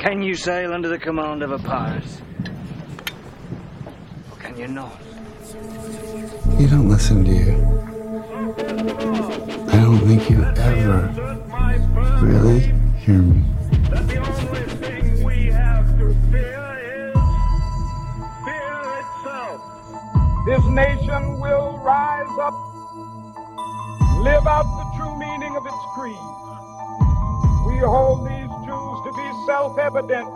Can you sail under the command of a pirate? Or can you not? You don't listen, do you? I don't think you ever really hear me. that the only thing we have to fear is fear itself. This nation will rise up, live out the true meaning of its creed. We hold these truths to be self-evident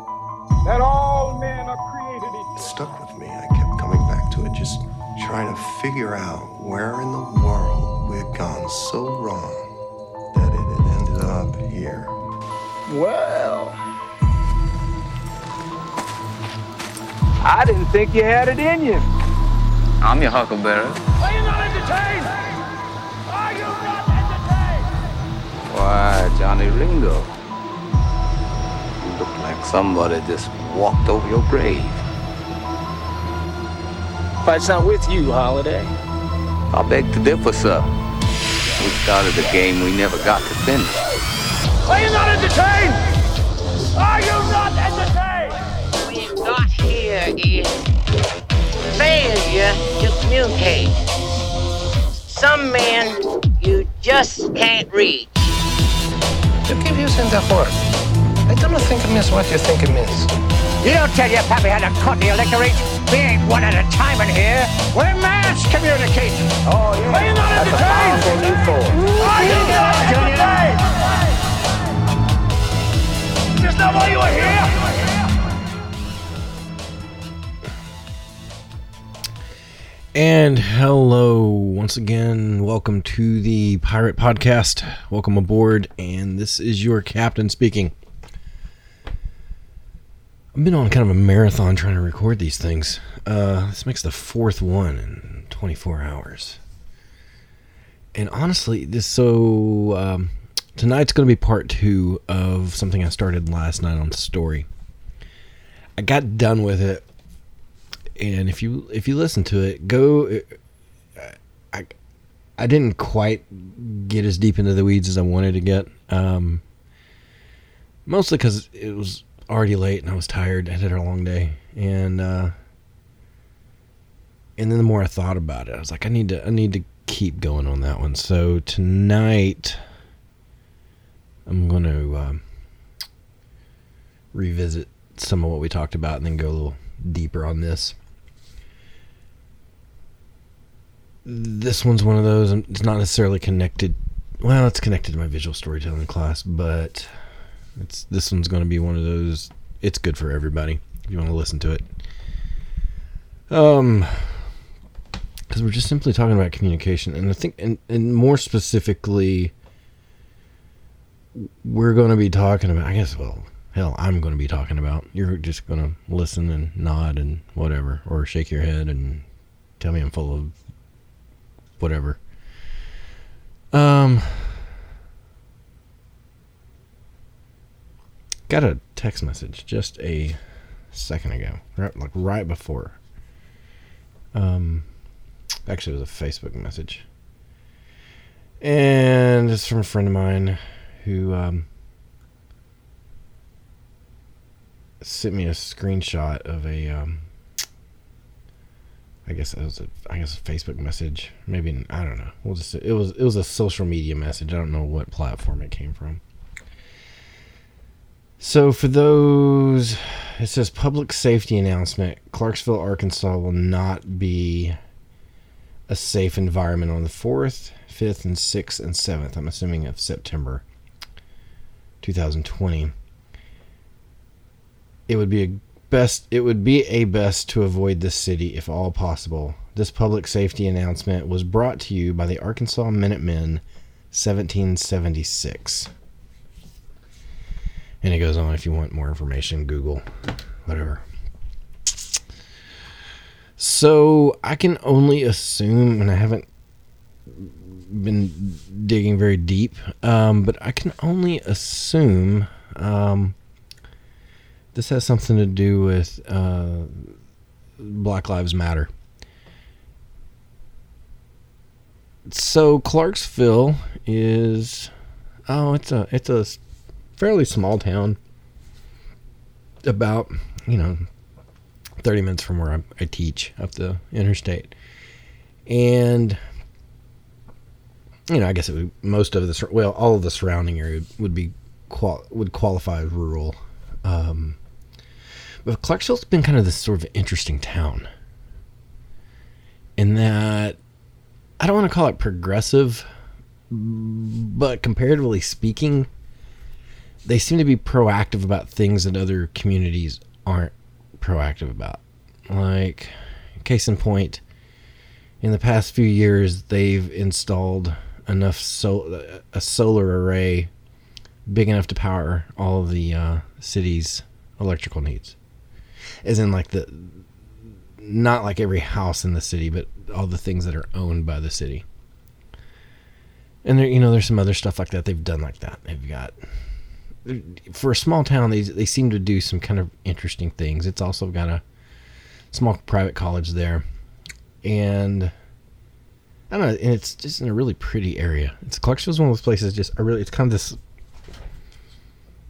that all men are created equal. It stuck with me. I kept coming back to it, just trying to figure out where in the world we had gone so wrong that it had ended up here. Well, I didn't think you had it in you. I'm your huckleberry. Are you not entertained? Are you not entertained? Why, Johnny Ringo. You look like somebody just walked over your grave. But it's not with you, Holliday. I beg to differ, sir. We started a game we never got to finish. Are you not entertained? Are you not entertained? we've got here is failure to communicate. Some men you just can't reach. Who give you keep using that word. I don't think it means what you think it means. You don't tell your pappy how to cut the electorate. We ain't one at a time in here. We're mass communicating. Oh, are you not entertained? Are you not entertained? Just not why you are here. And hello once again. Welcome to the Pirate Podcast. Welcome aboard. And this is your captain speaking. I've been on kind of a marathon trying to record these things. Uh, this makes the fourth one in 24 hours. And honestly, this so um, tonight's going to be part two of something I started last night on Story. I got done with it and if you if you listen to it, go. I I didn't quite get as deep into the weeds as I wanted to get. Um, mostly because it was already late and I was tired. I had a long day, and uh, and then the more I thought about it, I was like, I need to I need to keep going on that one. So tonight, I'm going to um, revisit some of what we talked about and then go a little deeper on this. this one's one of those. It's not necessarily connected. Well, it's connected to my visual storytelling class, but it's this one's going to be one of those. It's good for everybody if you want to listen to it. Um, because we're just simply talking about communication, and I think, and and more specifically, we're going to be talking about. I guess, well, hell, I'm going to be talking about. You're just going to listen and nod and whatever, or shake your head and tell me I'm full of whatever. Um, got a text message just a second ago, right, like right before. Um, actually, it was a Facebook message, and it's from a friend of mine who um sent me a screenshot of a um I guess it was a I guess a Facebook message. Maybe an, I don't know. We'll just it was it was a social media message. I don't know what platform it came from. So for those it says public safety announcement, Clarksville, Arkansas will not be a safe environment on the 4th, 5th and 6th and 7th. I'm assuming of September 2020. It would be a best it would be a best to avoid this city if all possible. This public safety announcement was brought to you by the Arkansas Minutemen 1776. And it goes on if you want more information, Google, whatever. So I can only assume, and I haven't been digging very deep, um, but I can only assume um, this has something to do with uh, Black Lives Matter. So Clarksville is oh, it's a it's a fairly small town. about you know 30 minutes from where I, I teach up the interstate, and you know I guess it would most of the well all of the surrounding area would be qual- would qualify as rural. Um, but Clarksville's been kind of this sort of interesting town in that I don't want to call it progressive, but comparatively speaking, they seem to be proactive about things that other communities aren't proactive about. Like, case in point, in the past few years, they've installed enough so a solar array big enough to power all of the uh, city's electrical needs. As in, like the not like every house in the city, but all the things that are owned by the city. And there, you know, there's some other stuff like that they've done like that. They've got for a small town, they they seem to do some kind of interesting things. It's also got a small private college there, and I don't know. And it's just in a really pretty area. It's Clarksville's one of those places. Just I really, it's kind of this.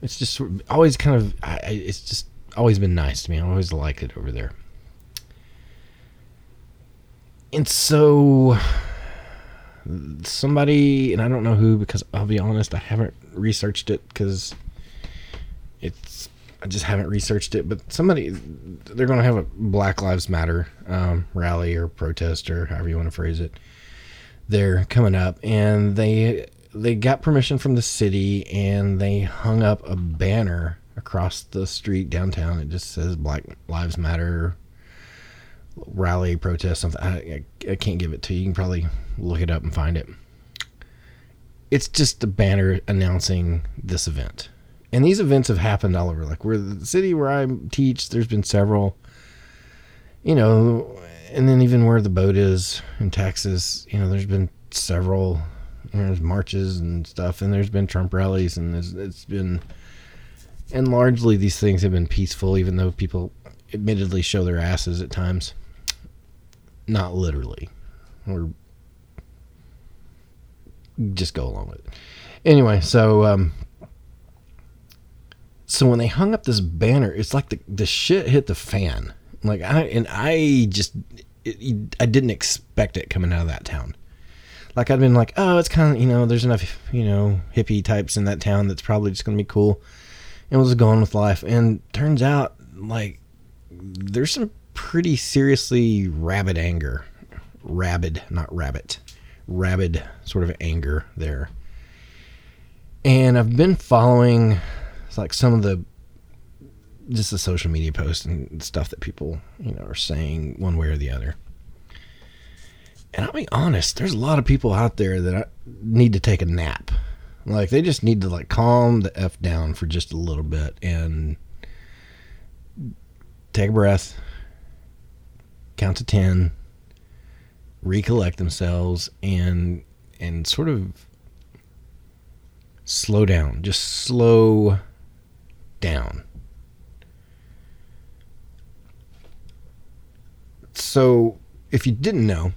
It's just always kind of. I, it's just always been nice to me. I always liked it over there. And so somebody and I don't know who because I'll be honest I haven't researched it because it's I just haven't researched it but somebody they're going to have a Black Lives Matter um, rally or protest or however you want to phrase it. They're coming up and they they got permission from the city and they hung up a banner across the street downtown. It just says Black Lives Matter rally protest something. I, I, I, can't give it to you. You can probably look it up and find it. It's just a banner announcing this event and these events have happened all over. Like where the city where i teach there's been several you know and then even where the boat is in texas you know there's been several there's marches and stuff and there's been trump rallies and it's been and largely these things have been peaceful even though people admittedly show their asses at times. Not literally. Or just go along with it. Anyway so um so when they hung up this banner it's like the, the shit hit the fan like i and i just it, i didn't expect it coming out of that town like i'd been like oh it's kind of you know there's enough you know hippie types in that town that's probably just gonna be cool and was going with life and turns out like there's some pretty seriously rabid anger. Rabid, not rabbit. Rabid sort of anger there. And I've been following like some of the just the social media posts and stuff that people, you know, are saying one way or the other. And I'll be honest, there's a lot of people out there that need to take a nap. Like they just need to like calm the f down for just a little bit and take a breath, count to 10 recollect themselves and and sort of slow down just slow down so if you didn't know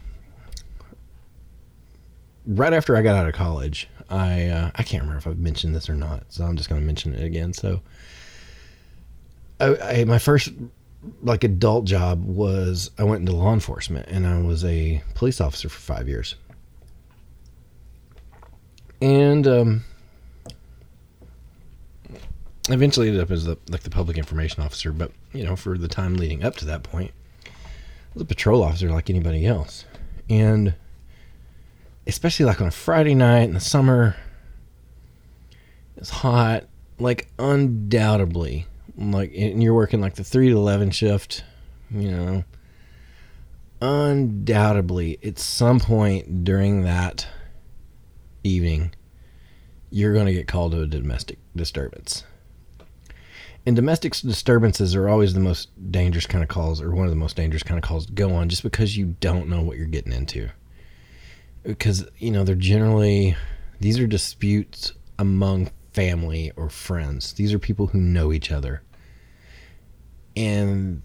right after i got out of college i uh, i can't remember if i've mentioned this or not so i'm just going to mention it again so I, I, my first like adult job was I went into law enforcement and I was a police officer for five years. And um, eventually ended up as the like the public information officer, but you know, for the time leading up to that point, I was a patrol officer like anybody else. And especially like on a Friday night in the summer, it's hot, like undoubtedly like and you're working like the 3 to 11 shift you know undoubtedly at some point during that evening you're going to get called to a domestic disturbance and domestic disturbances are always the most dangerous kind of calls or one of the most dangerous kind of calls to go on just because you don't know what you're getting into. Because you know they're generally these are disputes among family or friends. These are people who know each other. And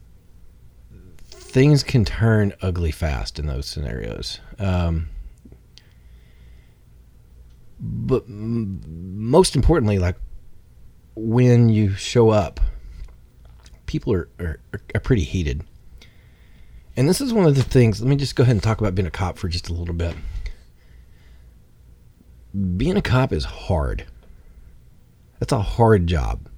things can turn ugly fast in those scenarios. Um, but m- most importantly, like when you show up people are, are, are pretty heated. And this is one of the things, let me just go ahead and talk about being a cop for just a little bit. Being a cop is hard. That's a hard job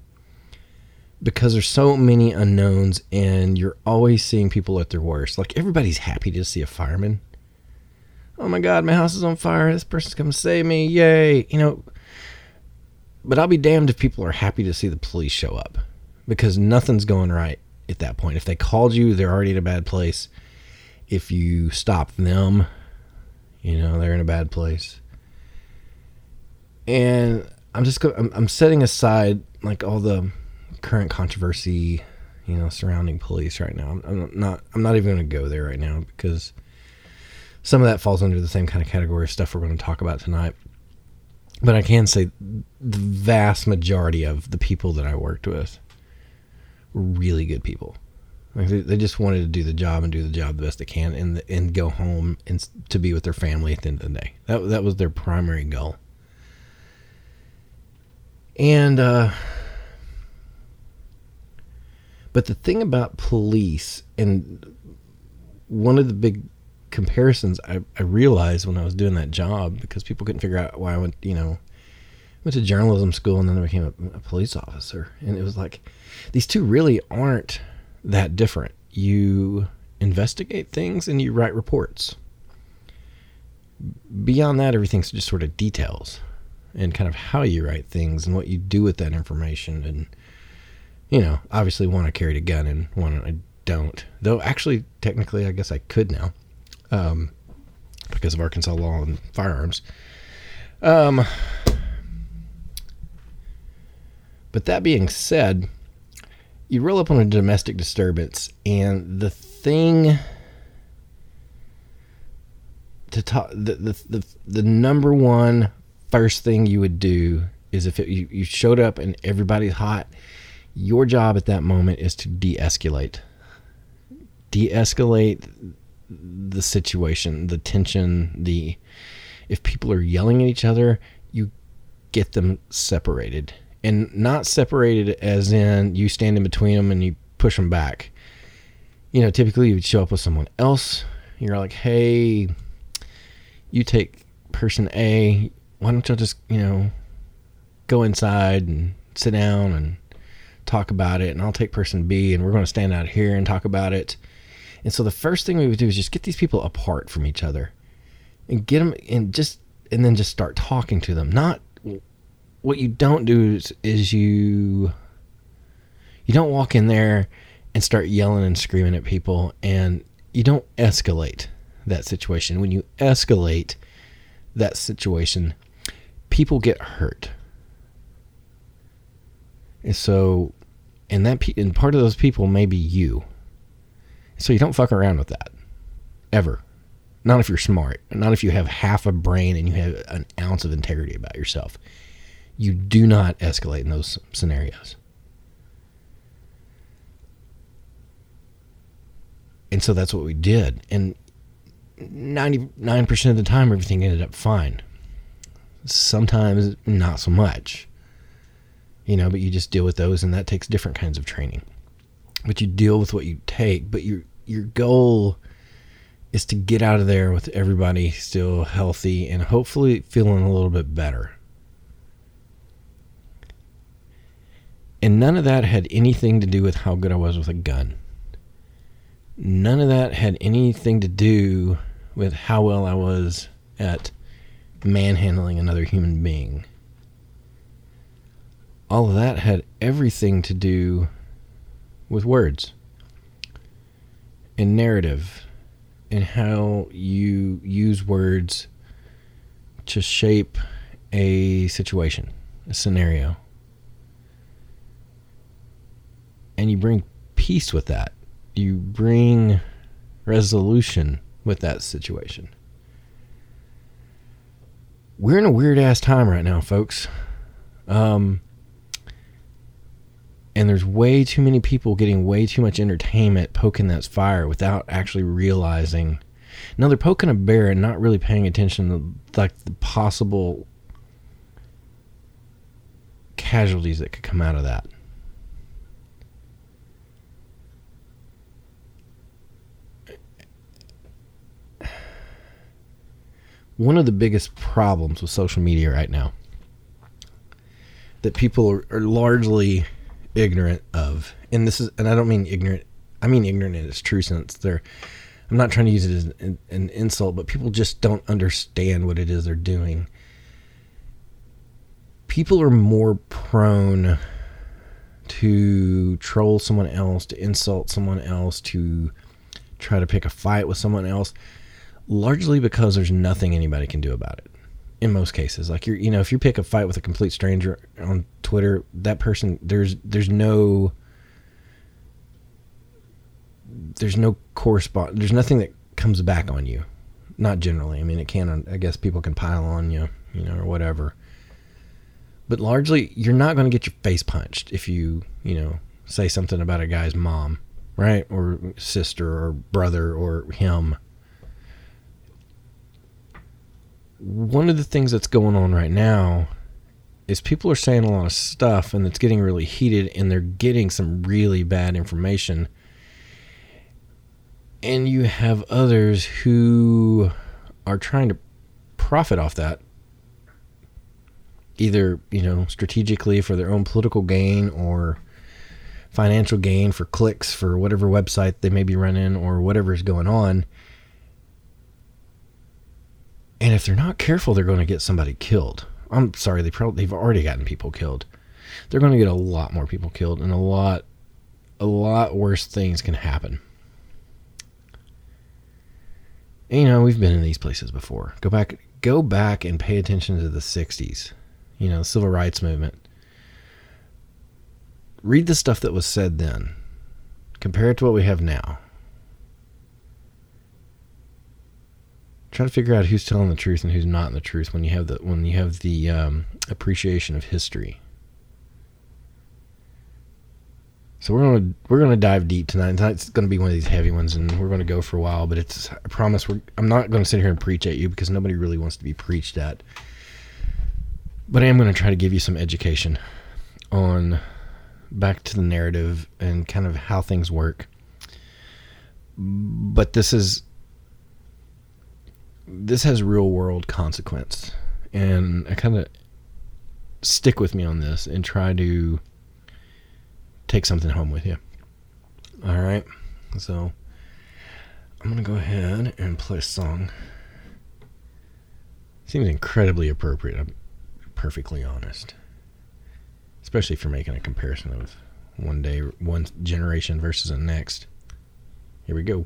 because there's so many unknowns and you're always seeing people at their worst. Like everybody's happy to see a fireman. Oh my god, my house is on fire. This person's come to save me. Yay. You know, but I'll be damned if people are happy to see the police show up because nothing's going right at that point. If they called you, they're already in a bad place. If you stop them, you know, they're in a bad place. And I'm just go- I'm, I'm setting aside like all the current controversy, you know, surrounding police right now. I'm, I'm not I'm not even going to go there right now because some of that falls under the same kind of category of stuff we're going to talk about tonight. But I can say the vast majority of the people that I worked with were really good people. Like they, they just wanted to do the job and do the job the best they can, and and go home and to be with their family at the end of the day. That that was their primary goal. And uh, but the thing about police, and one of the big comparisons I, I realized when I was doing that job, because people couldn't figure out why I went, you know, went to journalism school and then I became a, a police officer. And it was like, these two really aren't that different. You investigate things and you write reports. Beyond that, everything's just sort of details and kind of how you write things and what you do with that information. And, you know, obviously one I carried a gun and one I don't. Though actually, technically, I guess I could now um, because of Arkansas law on firearms. Um, but that being said, you roll up on a domestic disturbance, and the thing to talk the, the the the number one first thing you would do is if it, you, you showed up and everybody's hot, your job at that moment is to de-escalate. De-escalate the situation, the tension, the if people are yelling at each other, you get them separated. And not separated as in you stand in between them and you push them back. You know, typically you would show up with someone else. You're like, hey, you take person A. Why don't y'all just, you know, go inside and sit down and talk about it? And I'll take person B and we're going to stand out here and talk about it. And so the first thing we would do is just get these people apart from each other and get them and just, and then just start talking to them. Not what you don't do is, is you, you don't walk in there and start yelling and screaming at people and you don't escalate that situation. When you escalate that situation, people get hurt. And so, and that and part of those people may be you. So you don't fuck around with that ever. Not if you're smart. Not if you have half a brain and you have an ounce of integrity about yourself. You do not escalate in those scenarios. And so that's what we did. And 99% of the time, everything ended up fine. Sometimes not so much. You know, but you just deal with those, and that takes different kinds of training. But you deal with what you take, but your your goal is to get out of there with everybody still healthy and hopefully feeling a little bit better. And none of that had anything to do with how good I was with a gun. None of that had anything to do with how well I was at manhandling another human being. All of that had everything to do with words and narrative and how you use words to shape a situation, a scenario. And you bring peace with that. You bring resolution with that situation. We're in a weird ass time right now, folks. Um, and there's way too many people getting way too much entertainment poking that fire without actually realizing. Now they're poking a bear and not really paying attention to like the possible casualties that could come out of that. One of the biggest problems with social media right now that people are, largely ignorant of, and this is, and I don't mean ignorant, I mean ignorant in its true sense. They're, I'm not trying to use it as an, an insult, but people just don't understand what it is they're doing. People are more prone to troll someone else, to insult someone else, to try to pick a fight with someone else, largely because there's nothing anybody can do about it. In most cases, like you're, you know, if you pick a fight with a complete stranger on Twitter, that person, there's, there's no, there's no correspond, there's nothing that comes back on you. Not generally. I mean, it can, I guess people can pile on you, you know, or whatever but largely you're not going to get your face punched if you you know say something about a guy's mom right or sister or brother or him one of the things that's going on right now is people are saying a lot of stuff and it's getting really heated and they're getting some really bad information. And you have others who are trying to profit off that either you know strategically for their own political gain or financial gain for clicks for whatever website they may be running or whatever is going on and if they're not careful they're going to get somebody killed i'm sorry they probably they've already gotten people killed they're going to get a lot more people killed and a lot a lot worse things can happen and, you know we've been in these places before go back go back and pay attention to the 60s you know, civil rights movement. Read the stuff that was said then. Compare it to what we have now. Try to figure out who's telling the truth and who's not in the truth when you have the when you have the um, appreciation of history. So we're gonna we're gonna dive deep tonight. Tonight's gonna be one of these heavy ones, and we're gonna go for a while. But it's I promise we're I'm not gonna sit here and preach at you because nobody really wants to be preached at. But I am to try to give you some education on back to the narrative and kind of how things work. But this is this has real world consequence and I kind of stick with me on this and try to take something home with you. All right. So I'm to go ahead and play a song. Seems incredibly appropriate I'm perfectly honest. Especially if you're making a comparison of one day, one generation versus the next. Here we go.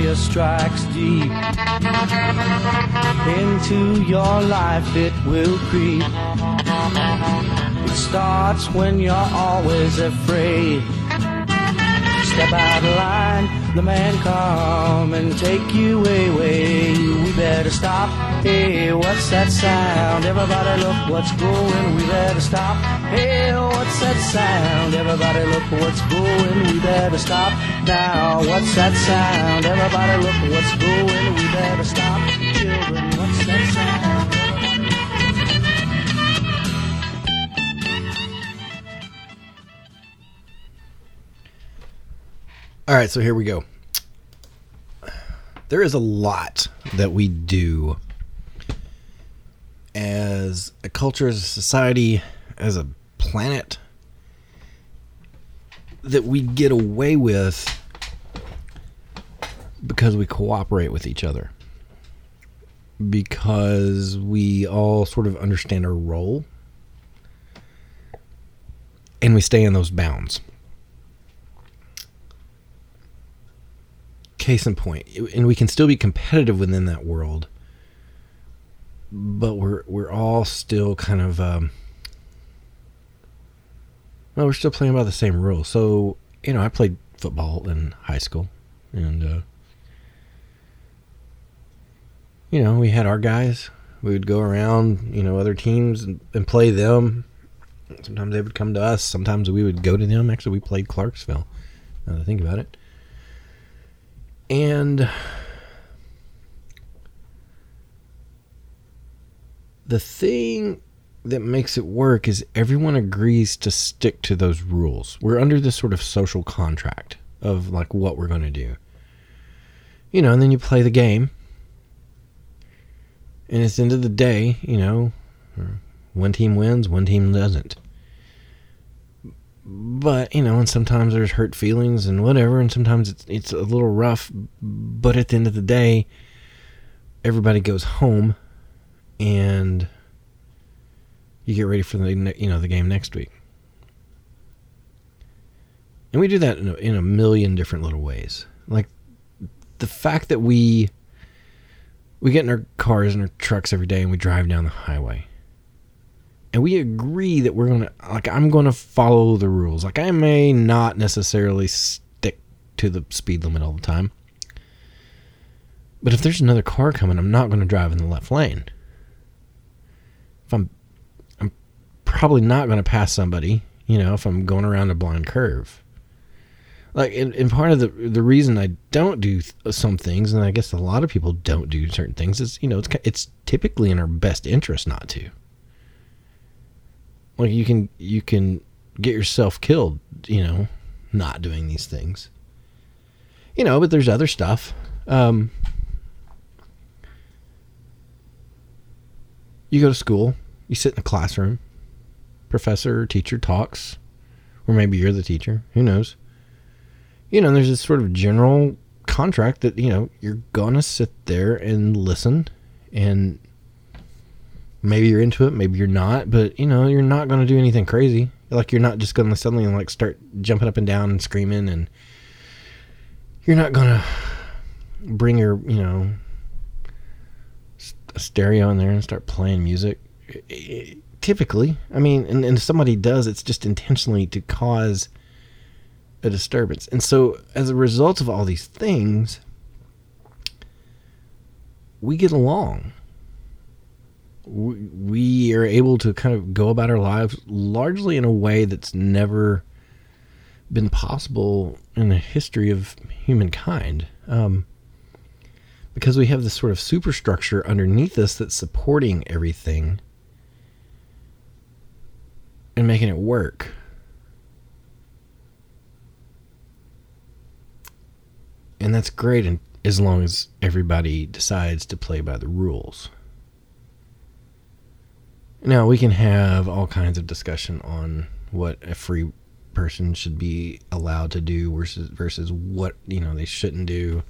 Paranoia strikes deep into your life, it will creep. It starts when you're always afraid. Step out of line, the man come and take you away. We better stop. Hey, what's that sound? Everybody look what's going. We better stop. Hey, what's that sound? Everybody look what's going. We better stop now. What's that sound? Everybody look what's going. We better stop. Children, what's that sound? All right, so here we go. There is a lot that we do as a culture, as a society, as a planet that we get away with because we cooperate with each other. Because we all sort of understand our role and we stay in those bounds. case in point, and we can still be competitive within that world, but we're we're all still kind of um, well, we're still playing by the same rules. So you know, I played football in high school, and uh, you know, we had our guys. We would go around, you know, other teams and, and play them. Sometimes they would come to us. Sometimes we would go to them. Actually, we played Clarksville. Now that I think about it. And the thing that makes it work is everyone agrees to stick to those rules. We're under this sort of social contract of like what we're going to do. You know, and then you play the game. And at the end of the day, you know, one team wins, one team doesn't but you know, and sometimes there's hurt feelings and whatever, and sometimes it's it's a little rough. But at the end of the day, everybody goes home, and you get ready for the you know the game next week. And we do that in a, in a million different little ways. Like the fact that we we get in our cars and our trucks every day and we drive down the highway and we agree that we're going to like I'm going to follow the rules. Like I may not necessarily stick to the speed limit all the time. But if there's another car coming, I'm not going to drive in the left lane. If I'm I'm probably not going to pass somebody, you know, if I'm going around a blind curve. Like and, and part of the the reason I don't do some things and I guess a lot of people don't do certain things is, you know, it's it's typically in our best interest not to like you can you can get yourself killed, you know, not doing these things. You know, but there's other stuff. Um, you go to school, you sit in the classroom, professor or teacher talks, or maybe you're the teacher, who knows. You know, there's this sort of general contract that, you know, you're going to sit there and listen and maybe you're into it, maybe you're not, but you know, you're not going to do anything crazy. Like you're not just going to suddenly like start jumping up and down and screaming and you're not going to bring your, you know, a stereo in there and start playing music. typically, I mean, and, and if somebody does, it's just intentionally to cause a disturbance. And so as a result of all these things, we get along we are able to kind of go about our lives largely in a way that's never been possible in the history of humankind. Um, because we have this sort of superstructure underneath us that's supporting everything and making it work. And that's great and as long as everybody decides to play by the rules. Now we can have all kinds of discussion on what a free person should be allowed to do versus versus what you know they shouldn't do.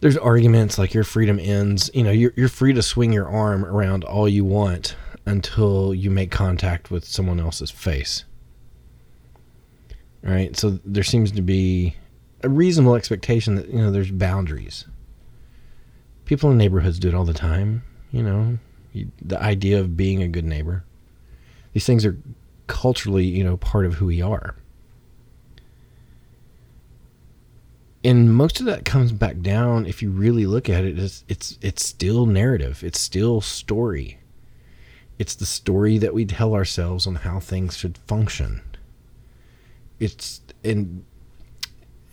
There's arguments like your freedom ends. You know, you're you're free to swing your arm around all you want until you make contact with someone else's face. Right? So there seems to be a reasonable expectation that you know there's boundaries. People in neighborhoods do it all the time. You know, the idea of being a good neighbor. These things are culturally, you know, part of who we are. And most of that comes back down if you really look at it it's it's it's still narrative. It's still story. It's the story that we tell ourselves on how things should function. It's and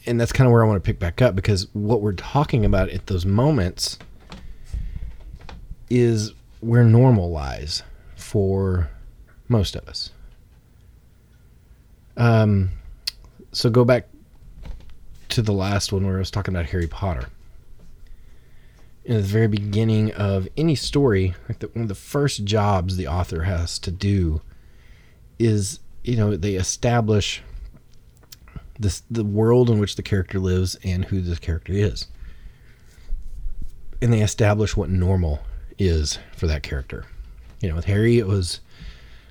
and that's kind of where I want to pick back up because what we're talking about at those moments is where normal lies for most of us. Um, so go back to the last one where I was talking about Harry Potter. In the very beginning of any story, like the, one of the first jobs the author has to do is, you know, they establish this the world in which the character lives and who this character is. And they establish what normal is for that character. You know, with Harry, it was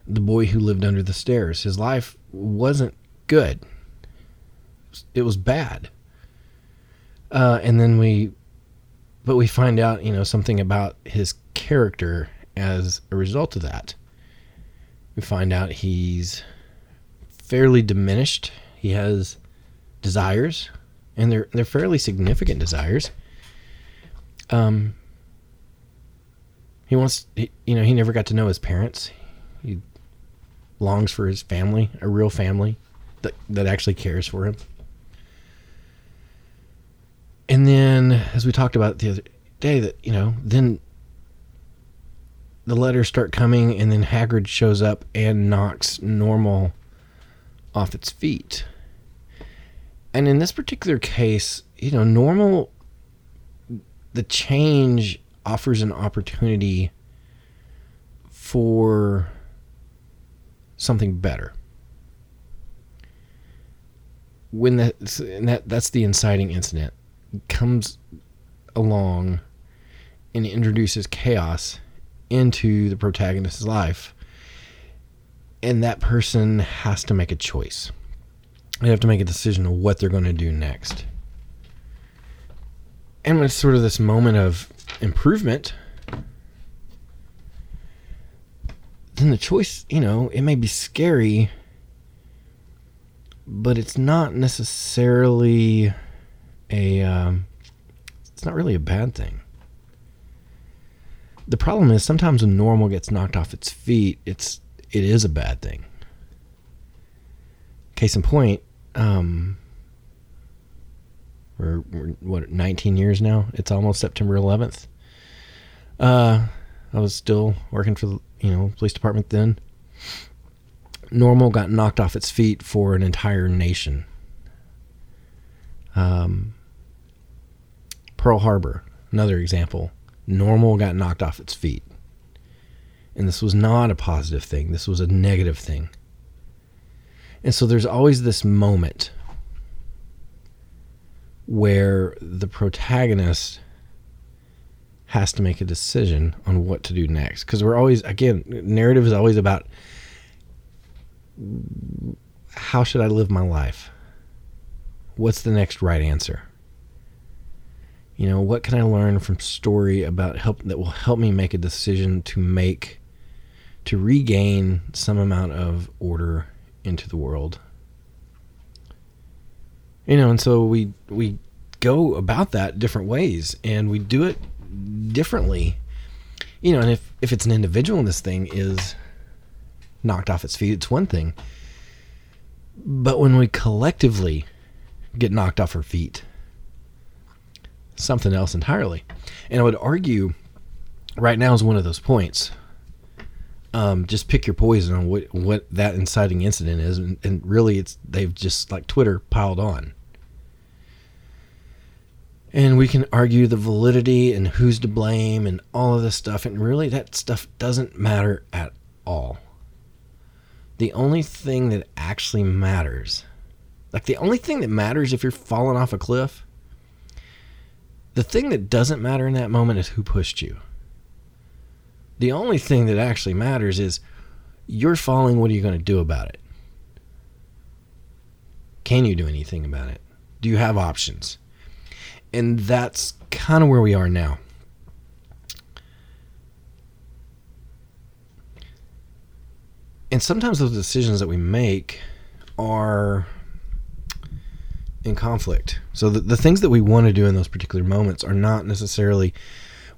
the boy who lived under the stairs. His life wasn't good. It was bad. Uh, and then we, but we find out, you know, something about his character as a result of that. We find out he's fairly diminished. He has desires, and they're they're fairly significant desires. Um, he wants, he, you know, he never got to know his parents. He longs for his family, a real family that that actually cares for him. And then, as we talked about the other day, that you know, then the letters start coming, and then Hagrid shows up and knocks normal off its feet. And in this particular case, you know, normal, the change offers an opportunity for something better. When that, that that's the inciting incident comes along and introduces chaos into the protagonist's life and that person has to make a choice. They have to make a decision of what they're going to do next. And it's sort of this moment of improvement, then the choice, you know, it may be scary, but it's not necessarily a, um, it's not really a bad thing. The problem is sometimes when normal gets knocked off its feet, it's it is a bad thing. Case in point, um, we're, we're what 19 years now. It's almost September 11th. Uh, I was still working for the you know police department then. Normal got knocked off its feet for an entire nation. Um, Pearl Harbor, another example. Normal got knocked off its feet. And this was not a positive thing, this was a negative thing. And so there's always this moment where the protagonist has to make a decision on what to do next. Because we're always, again, narrative is always about how should I live my life? What's the next right answer? You know, what can I learn from story about help that will help me make a decision to make to regain some amount of order into the world. You know, and so we we go about that different ways and we do it differently. You know, and if if it's an individual and this thing is knocked off its feet, it's one thing. But when we collectively get knocked off our feet, something else entirely. And I would argue right now is one of those points um, just pick your poison on what what that inciting incident is, and, and really, it's they've just like Twitter piled on. And we can argue the validity and who's to blame and all of this stuff, and really, that stuff doesn't matter at all. The only thing that actually matters, like the only thing that matters if you're falling off a cliff, the thing that doesn't matter in that moment is who pushed you. The only thing that actually matters is you're falling, what are you going to do about it? Can you do anything about it? Do you have options? And that's kind of where we are now. and sometimes those decisions that we make are in conflict. So the, the things that we want to do in those particular moments are not necessarily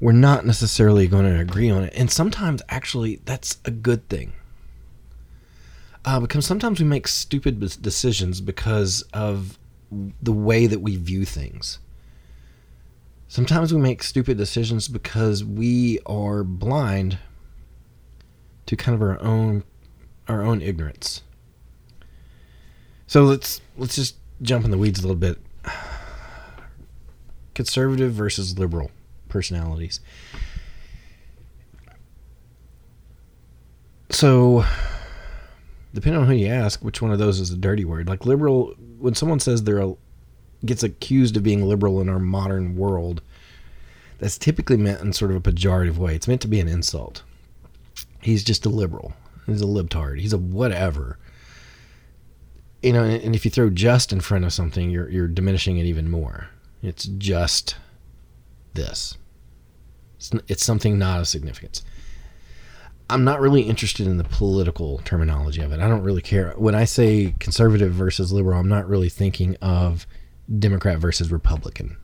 we're not necessarily going to agree on it. And sometimes actually that's a good thing. Uh, because sometimes we make stupid decisions because of the way that we view things. Sometimes we make stupid decisions because we are blind to kind of our own our own ignorance. So let's let's just jump in the weeds a little bit. Conservative versus liberal personalities. So depending on who you ask, which one of those is a dirty word? Like liberal when someone says they're a, gets accused of being liberal in our modern world, that's typically meant in sort of a pejorative way. It's meant to be an insult. He's just a liberal. He's a libtard. He's a whatever. You know, and if you throw just in front of something, you're you're diminishing it even more. It's just this. It's, it's something not of significance. I'm not really interested in the political terminology of it. I don't really care. When I say conservative versus liberal, I'm not really thinking of Democrat versus Republican.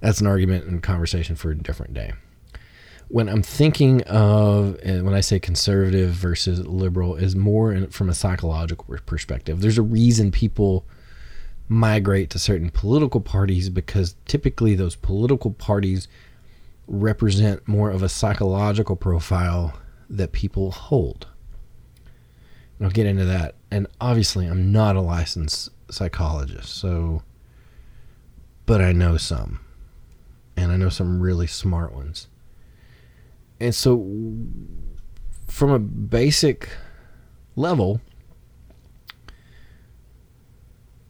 That's an argument and conversation for a different day when I'm thinking of, and when I say conservative versus liberal, is more in, from a psychological perspective. There's a reason people migrate to certain political parties because typically those political parties represent more of a psychological profile that people hold. And I'll get into that. And obviously, I'm not a licensed psychologist, so, but I know some. And I know some really smart ones and so from a basic level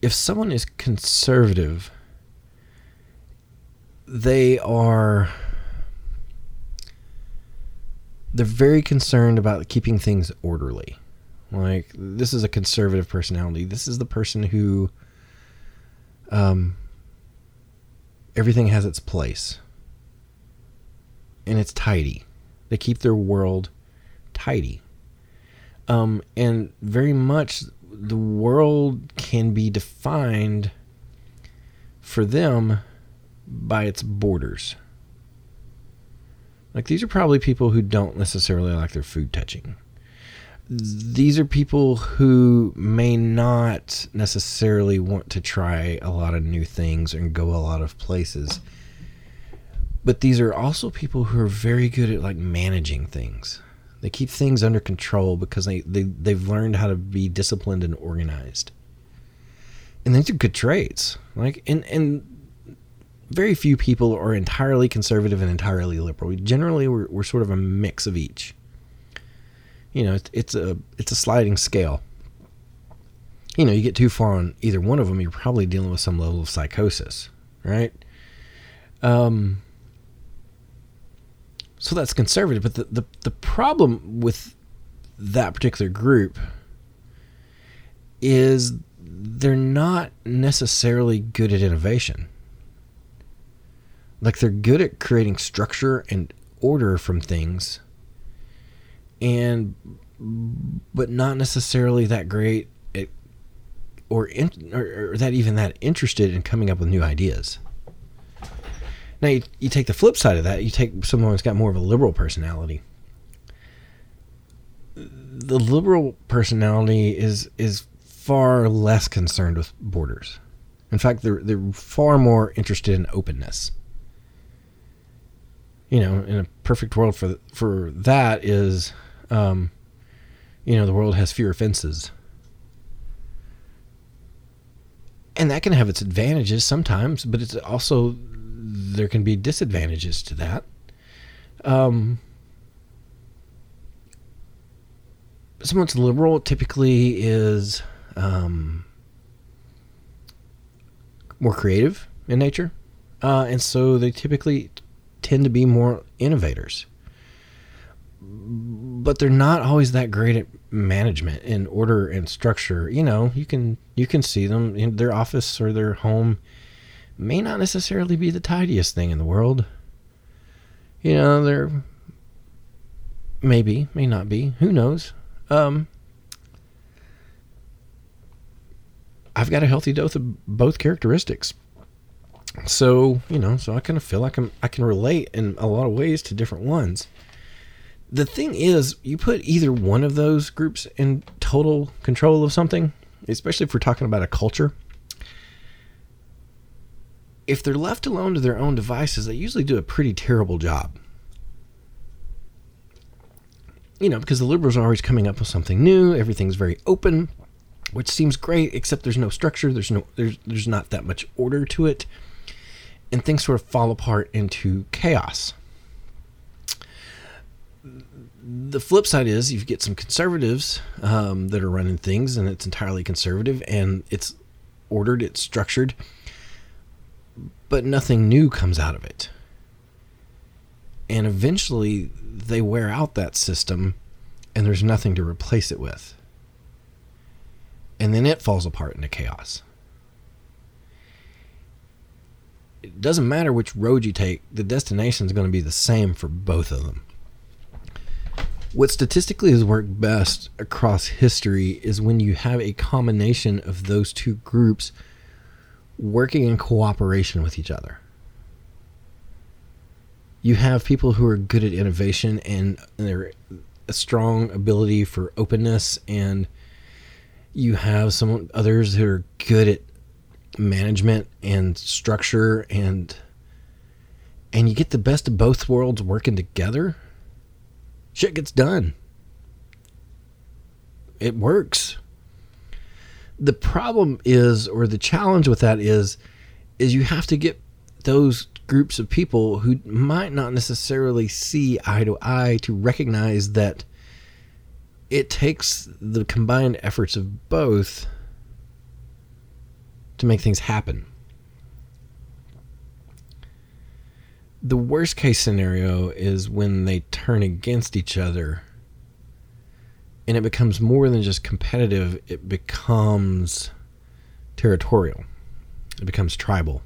if someone is conservative they are they're very concerned about keeping things orderly. Like this is a conservative personality. This is the person who um everything has its place. And it's tidy they keep their world tidy. Um, and very much the world can be defined for them by its borders. Like these are probably people who don't necessarily like their food touching. These are people who may not necessarily want to try a lot of new things and go a lot of places but these are also people who are very good at like managing things. They keep things under control because they, they they've learned how to be disciplined and organized. And these are good traits. Like and and very few people are entirely conservative and entirely liberal. Generally, we're, we're sort of a mix of each. You know, it's, it's a it's a sliding scale. You know, you get too far on either one of them, you're probably dealing with some level of psychosis, right? Um, so that's conservative. But the, the, the problem with that particular group is they're not necessarily good at innovation. Like they're good at creating structure and order from things, and but not necessarily that great at, or, in, or, or that even that interested in coming up with new ideas. Now you, you take the flip side of that. You take someone who's got more of a liberal personality. The liberal personality is is far less concerned with borders. In fact, they're they're far more interested in openness. You know, in a perfect world for for that is, um, you know, the world has fewer fences, and that can have its advantages sometimes, but it's also there can be disadvantages to that. Um, someone's liberal typically is um, more creative in nature, uh, and so they typically tend to be more innovators. But they're not always that great at management and order and structure. You know, you can you can see them in their office or their home may not necessarily be the tidiest thing in the world. You know, they're maybe, may not be. Who knows? um, I've got a healthy dose of both characteristics. So, you know, so I kind of feel like I'm, I can relate in a lot of ways to different ones. The thing is, you put either one of those groups in total control of something, especially if we're talking about a culture. If they're left alone to their own devices, they usually do a pretty terrible job. You know, because the liberals are always coming up with something new, everything's very open, which seems great, except there's no structure, there's no there's there's not that much order to it and things sort of fall apart into chaos. The flip side is you get some conservatives um, that are running things, and it's entirely conservative, and it's ordered, it's structured, but nothing new comes out of it. And eventually, they wear out that system, and there's nothing to replace it with. And then it falls apart into chaos. it doesn't matter which road you take, the destination is going to be the same for both of them. What statistically has worked best across history is when you have a combination of those two groups working in cooperation with each other. You have people who are good at innovation and they're a strong ability for openness and you have some others who are good at management and structure and and you get the best of both worlds working together, shit gets done. It works. The problem is or the challenge with that is is you have to get those groups of people who might not necessarily see eye to eye to recognize that it takes the combined efforts of both to make things happen. The worst case scenario is when they turn against each other and it becomes more than just competitive, it becomes territorial, it becomes tribal.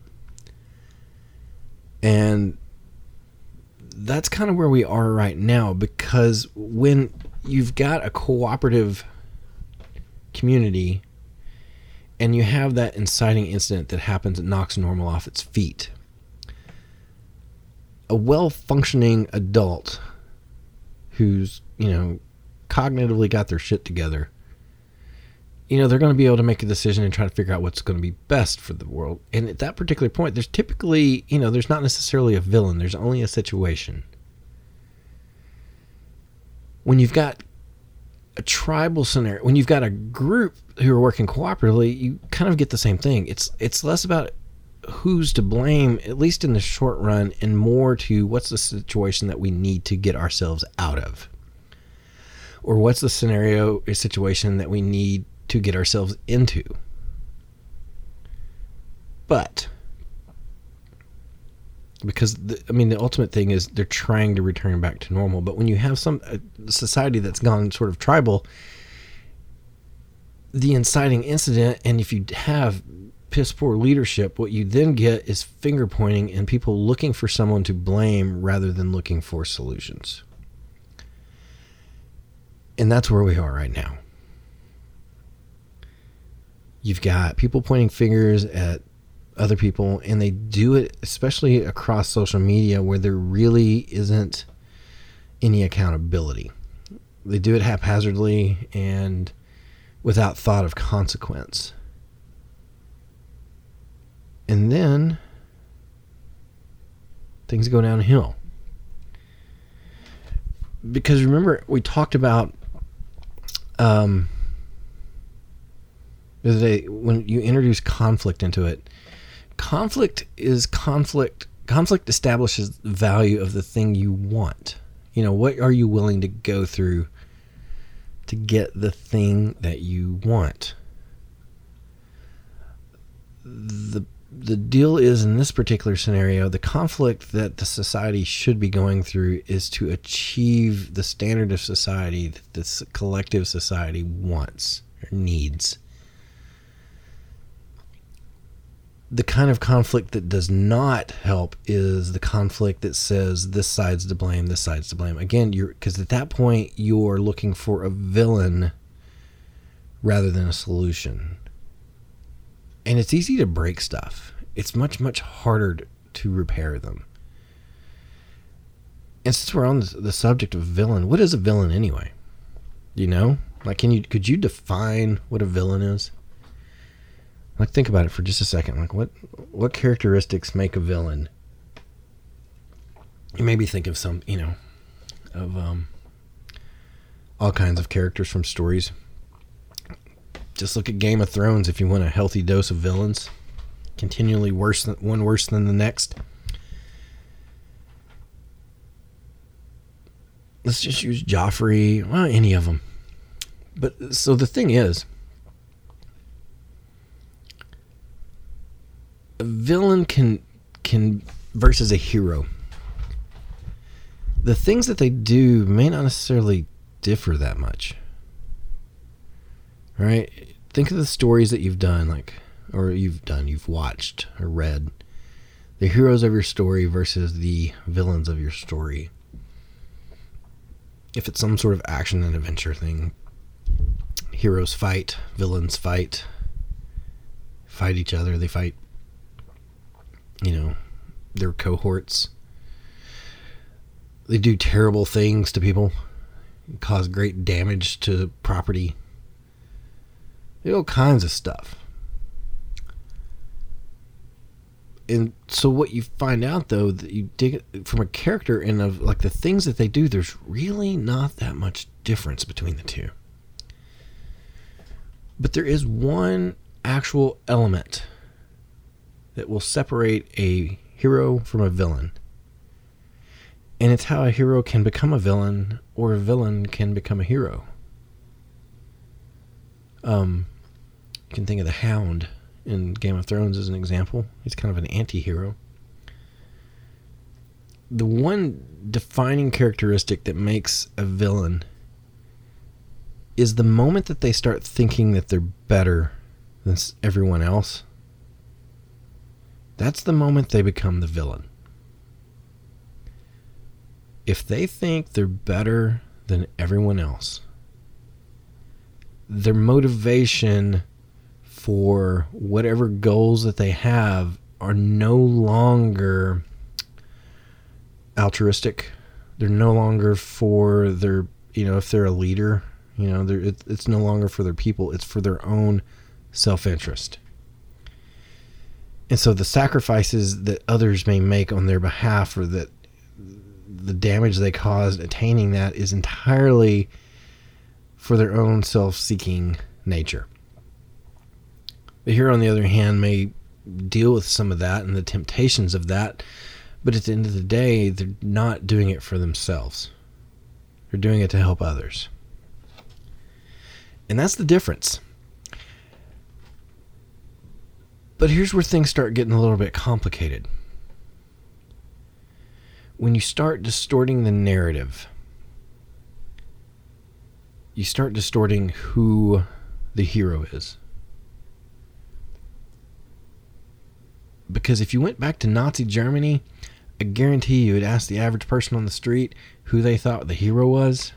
And that's kind of where we are right now because when you've got a cooperative community and you have that inciting incident that happens that knocks normal off its feet. A well functioning adult who's, you know, cognitively got their shit together, you know, they're going to be able to make a decision and try to figure out what's going to be best for the world. And at that particular point, there's typically, you know, there's not necessarily a villain, there's only a situation. When you've got a tribal scenario, when you've got a group who are working cooperatively, you kind of get the same thing. It's it's less about who's to blame, at least in the short run, and more to what's the situation that we need to get ourselves out of, or what's the scenario, situation that we need to get ourselves into. But because the, I mean the ultimate thing is they're trying to return back to normal. But when you have some society that's gone sort of tribal, the inciting incident, and if you have piss poor leadership, what you then get is finger pointing and people looking for someone to blame rather than looking for solutions. And that's where we are right now. You've got people pointing fingers at other people and they do it especially across social media where there really isn't any accountability. They do it haphazardly and without thought of consequence. And then things go downhill. Because remember we talked about um the other day when you introduce conflict into it conflict is conflict conflict establishes the value of the thing you want. You know what are you willing to go through to get the thing that you want? The the deal is in this particular scenario the conflict that the society should be going through is to achieve the standard of society that this collective society wants or needs the kind of conflict that does not help is the conflict that says this side's to blame, this side's to blame. Again, you're because at that point you're looking for a villain rather than a solution. And it's easy to break stuff. It's much much harder to repair them. And since we're on the subject of villain, what is a villain anyway? You know, like can you could you define what a villain is? Like think about it for just a second. Like what what characteristics make a villain? You maybe think of some, you know, of um, all kinds of characters from stories. Just look at Game of Thrones if you want a healthy dose of villains. Continually worse than one worse than the next. Let's just use Joffrey, well, any of them. But so the thing is, a villain can can versus a hero. The things that they do may not necessarily differ that much. Right? Think of the stories that you've done, like, or you've done, you've watched or read. The heroes of your story versus the villains of your story. If it's some sort of action and adventure thing, heroes fight, villains fight, fight each other, they fight you know, their cohorts. They do terrible things to people, cause great damage to property. All kinds of stuff. And so what you find out though that you dig from a character and of like the things that they do, there's really not that much difference between the two. But there is one actual element that will separate a hero from a villain. And it's how a hero can become a villain or a villain can become a hero. Um, you can think of the Hound in Game of Thrones as an example. He's kind of an anti hero. The one defining characteristic that makes a villain is the moment that they start thinking that they're better than everyone else that's the moment they become the villain. If they think they're better than everyone else, their motivation for whatever goals that they have are no longer altruistic. They're no longer for their, you know, if they're a leader, you know, it's no longer for their people, it's for their own self interest. And so the sacrifices that others may make on their behalf or that the damage they caused attaining that is entirely for their own self seeking nature. The hero, on the other hand, may deal with some of that and the temptations of that, but at the end of the day, they're not doing it for themselves. They're doing it to help others. And that's the difference. But here's where things start getting a little bit complicated. When you start distorting the narrative, you start distorting who the hero is. Because if you went back to Nazi Germany, I guarantee you would ask the average person on the street who they thought the hero was.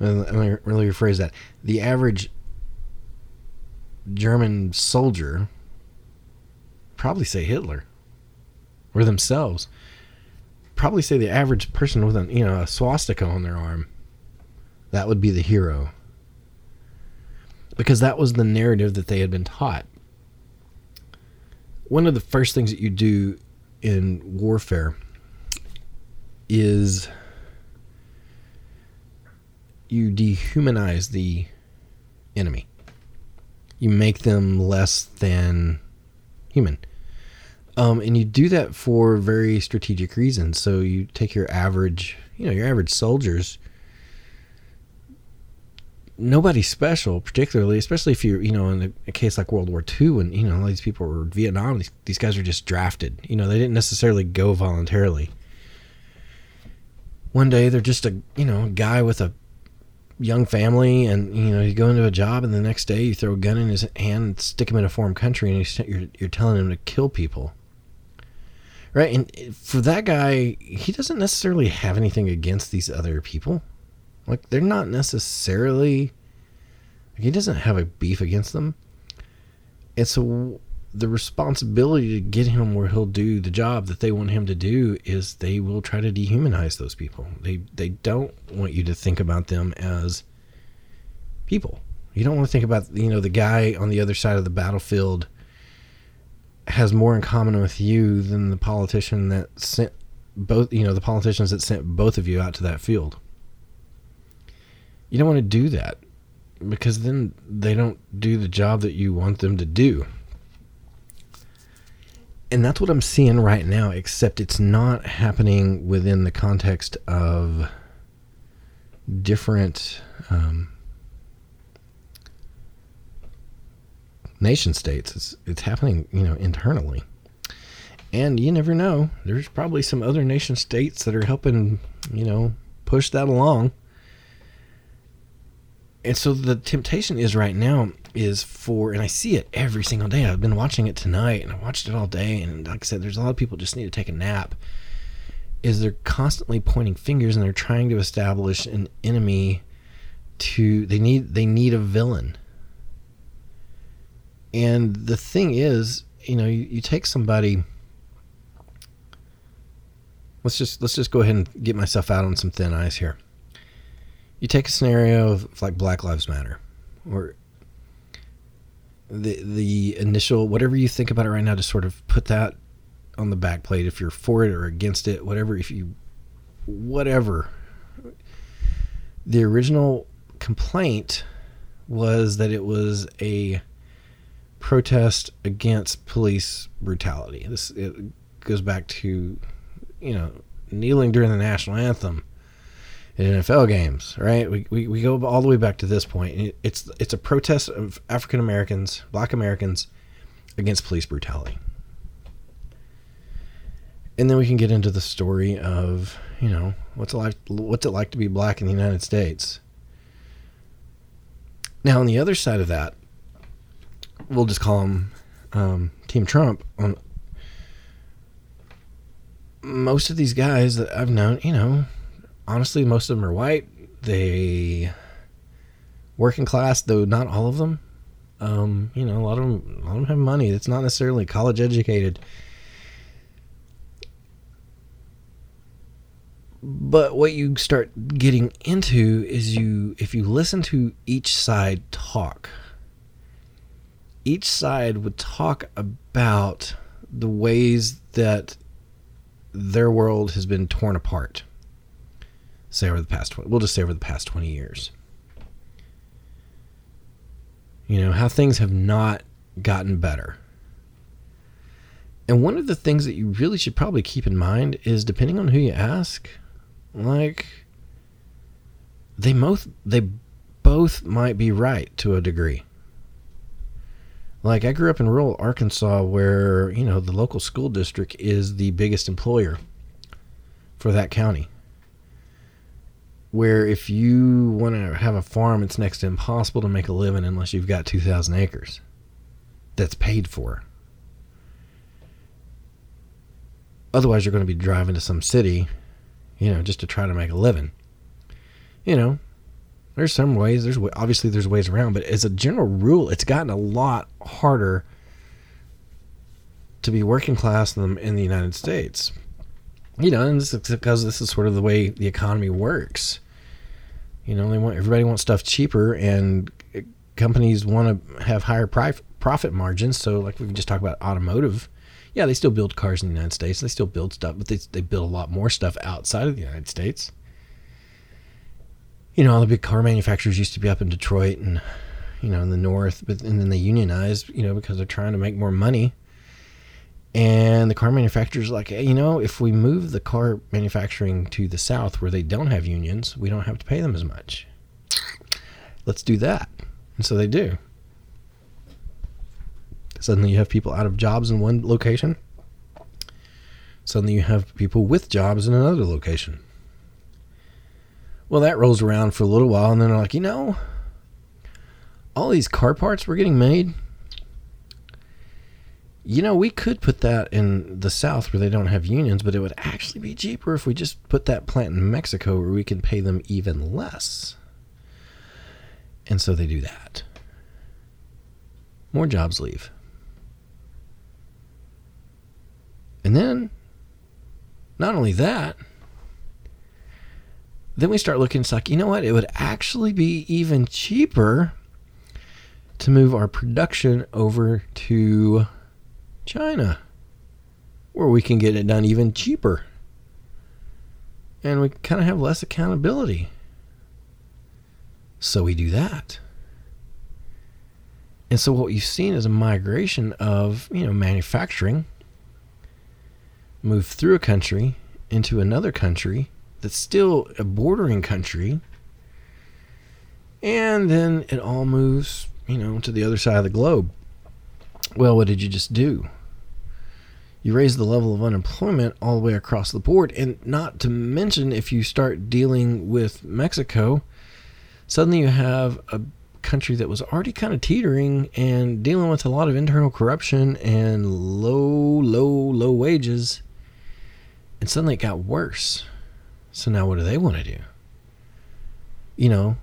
Let me really rephrase that. The average German soldier probably say Hitler or themselves. Probably say the average person with an you know a swastika on their arm. That would be the hero. Because that was the narrative that they had been taught. One of the first things that you do in warfare is you dehumanize the enemy you make them less than human. Um, and you do that for very strategic reasons. So you take your average, you know, your average soldiers. Nobody special, particularly, especially if you're, you know, in a, case like World War II, when you know all these people were Vietnam. These, these guys are just drafted. You know, they didn't necessarily go voluntarily. One day they're just a, you know, a guy with a young family, and you know, you go into a job, and the next day you throw a gun in his hand, and stick him in a foreign country, and you're you're telling him to kill people, right? And for that guy, he doesn't necessarily have anything against these other people. Like they're not necessarily. Like, he doesn't have a beef against them. And so the responsibility to get him where he'll do the job that they want him to do is they will try to dehumanize those people. They they don't want you to think about them as people. You don't want to think about you know the guy on the other side of the battlefield has more in common with you than the politician that sent both you know the politicians that sent both of you out to that field. You don't want to do that because then they don't do the job that you want them to do. And that's what I'm seeing right now, except it's not happening within the context of different um, nation states. It's, it's happening, you know, internally. And you never know. There's probably some other nation states that are helping, you know, push that along and so the temptation is right now is for and i see it every single day. I've been watching it tonight and i watched it all day and like i said there's a lot of people just need to take a nap is they're constantly pointing fingers and they're trying to establish an enemy to they need they need a villain. And the thing is you know you, you take somebody let's just let's just go ahead and get myself out on some thin ice here you take a scenario of like Black Lives Matter, or the the initial whatever you think about it right now, to sort of put that on the back plate if you're for it or against it, whatever. If you whatever, the original complaint was that it was a protest against police brutality. This it goes back to you know kneeling during the national anthem in NFL games, right? We, we, we go all the way back to this point. It's it's a protest of African Americans, Black Americans, against police brutality. And then we can get into the story of you know what's it like what's it like to be black in the United States. Now on the other side of that, we'll just call them um, Team Trump. On most of these guys that I've known, you know, honestly, most of them are white. They working class, though not all of them. Um, you know, a lot of them, a lot of them have money. It's not necessarily college educated. But what you start getting into is you, if you listen to each side talk, each side would talk about the ways that their world has been torn apart say over the past 20, we'll just say over the past 20 years. You know, how things have not gotten better. And one of the things that you really should probably keep in mind is depending on who you ask, like they both they both might be right to a degree. Like I grew up in rural Arkansas where, you know, the local school district is the biggest employer for that county where if you want to have a farm, it's next to impossible to make a living unless you've got 2,000 acres that's paid for. Otherwise, you're going to be driving to some city, you know, just to try to make a living. You know, there's some ways. There's obviously there's ways around, but as a general rule, it's gotten a lot harder to be working class in the, in the United States you know, and this is because this is sort of the way the economy works. You know, they want everybody wants stuff cheaper, and eh, companies want to have higher profit margins. So, like we can just talked about automotive, yeah, they still build cars in the United States. They still build stuff, but they they build a lot more stuff outside of the United States. You know, all the big car manufacturers used to be up in Detroit and you know in the north, but and then they unionized, you know, because they're trying to make more money and the car manufacturer's like, hey, you know, if we move the car manufacturing to the south where they don't have unions, we don't have to pay them as much. Let's do that. And so they do. Suddenly you have people out of jobs in one location. Suddenly you have people with jobs in another location. Well, that rolls around for a little while, and then they're like, you know, all these car parts we're getting made. You know, we could put that in the South where they don't have unions, but it would actually be cheaper if we just put that plant in Mexico where we can pay them even less. And so they do that. More jobs leave. And then, not only that, then we start looking, it's like, you know what? It would actually be even cheaper to move our production over to China, where we can get it done even cheaper. And we kind of have less accountability. So we do that. And so what you've seen is a migration of, you know, manufacturing move through a country into another country that's still a bordering country. And then it all moves, you know, to the other side of the globe. Well, what did you just do? You raise the level of unemployment all the way across the board. And not to mention, if you start dealing with Mexico, suddenly you have a country that was already kind of teetering and dealing with a lot of internal corruption and low, low, low wages. And suddenly it got worse. So now what do they want to do? You know,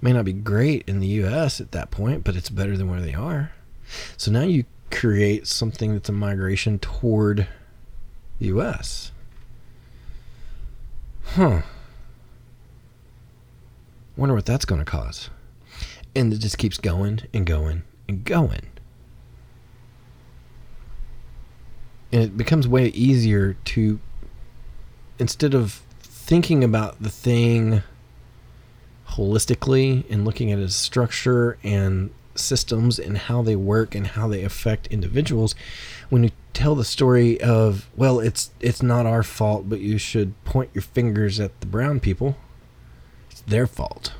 may not be great in the US at that point, but it's better than where they are. So now you create something that's a migration toward the US. Huh. Wonder what that's going to cause. And it just keeps going and going and going. And it becomes way easier to, instead of thinking about the thing holistically and looking at its structure and systems and how they work and how they affect individuals when you tell the story of well it's it's not our fault but you should point your fingers at the brown people it's their fault.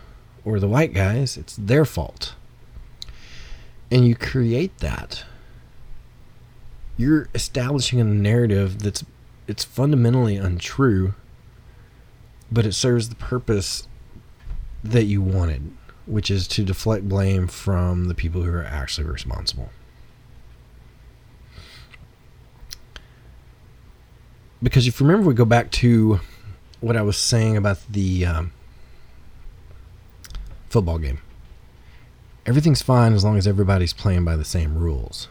Or the white guys it's their fault. And you create that. You're establishing a narrative that's it's fundamentally untrue but it serves the purpose that you wanted which is to deflect blame from the people who are actually responsible. Because if you remember, we go back to what I was saying about the um, football game. Everything's fine as long as everybody's playing by the same rules.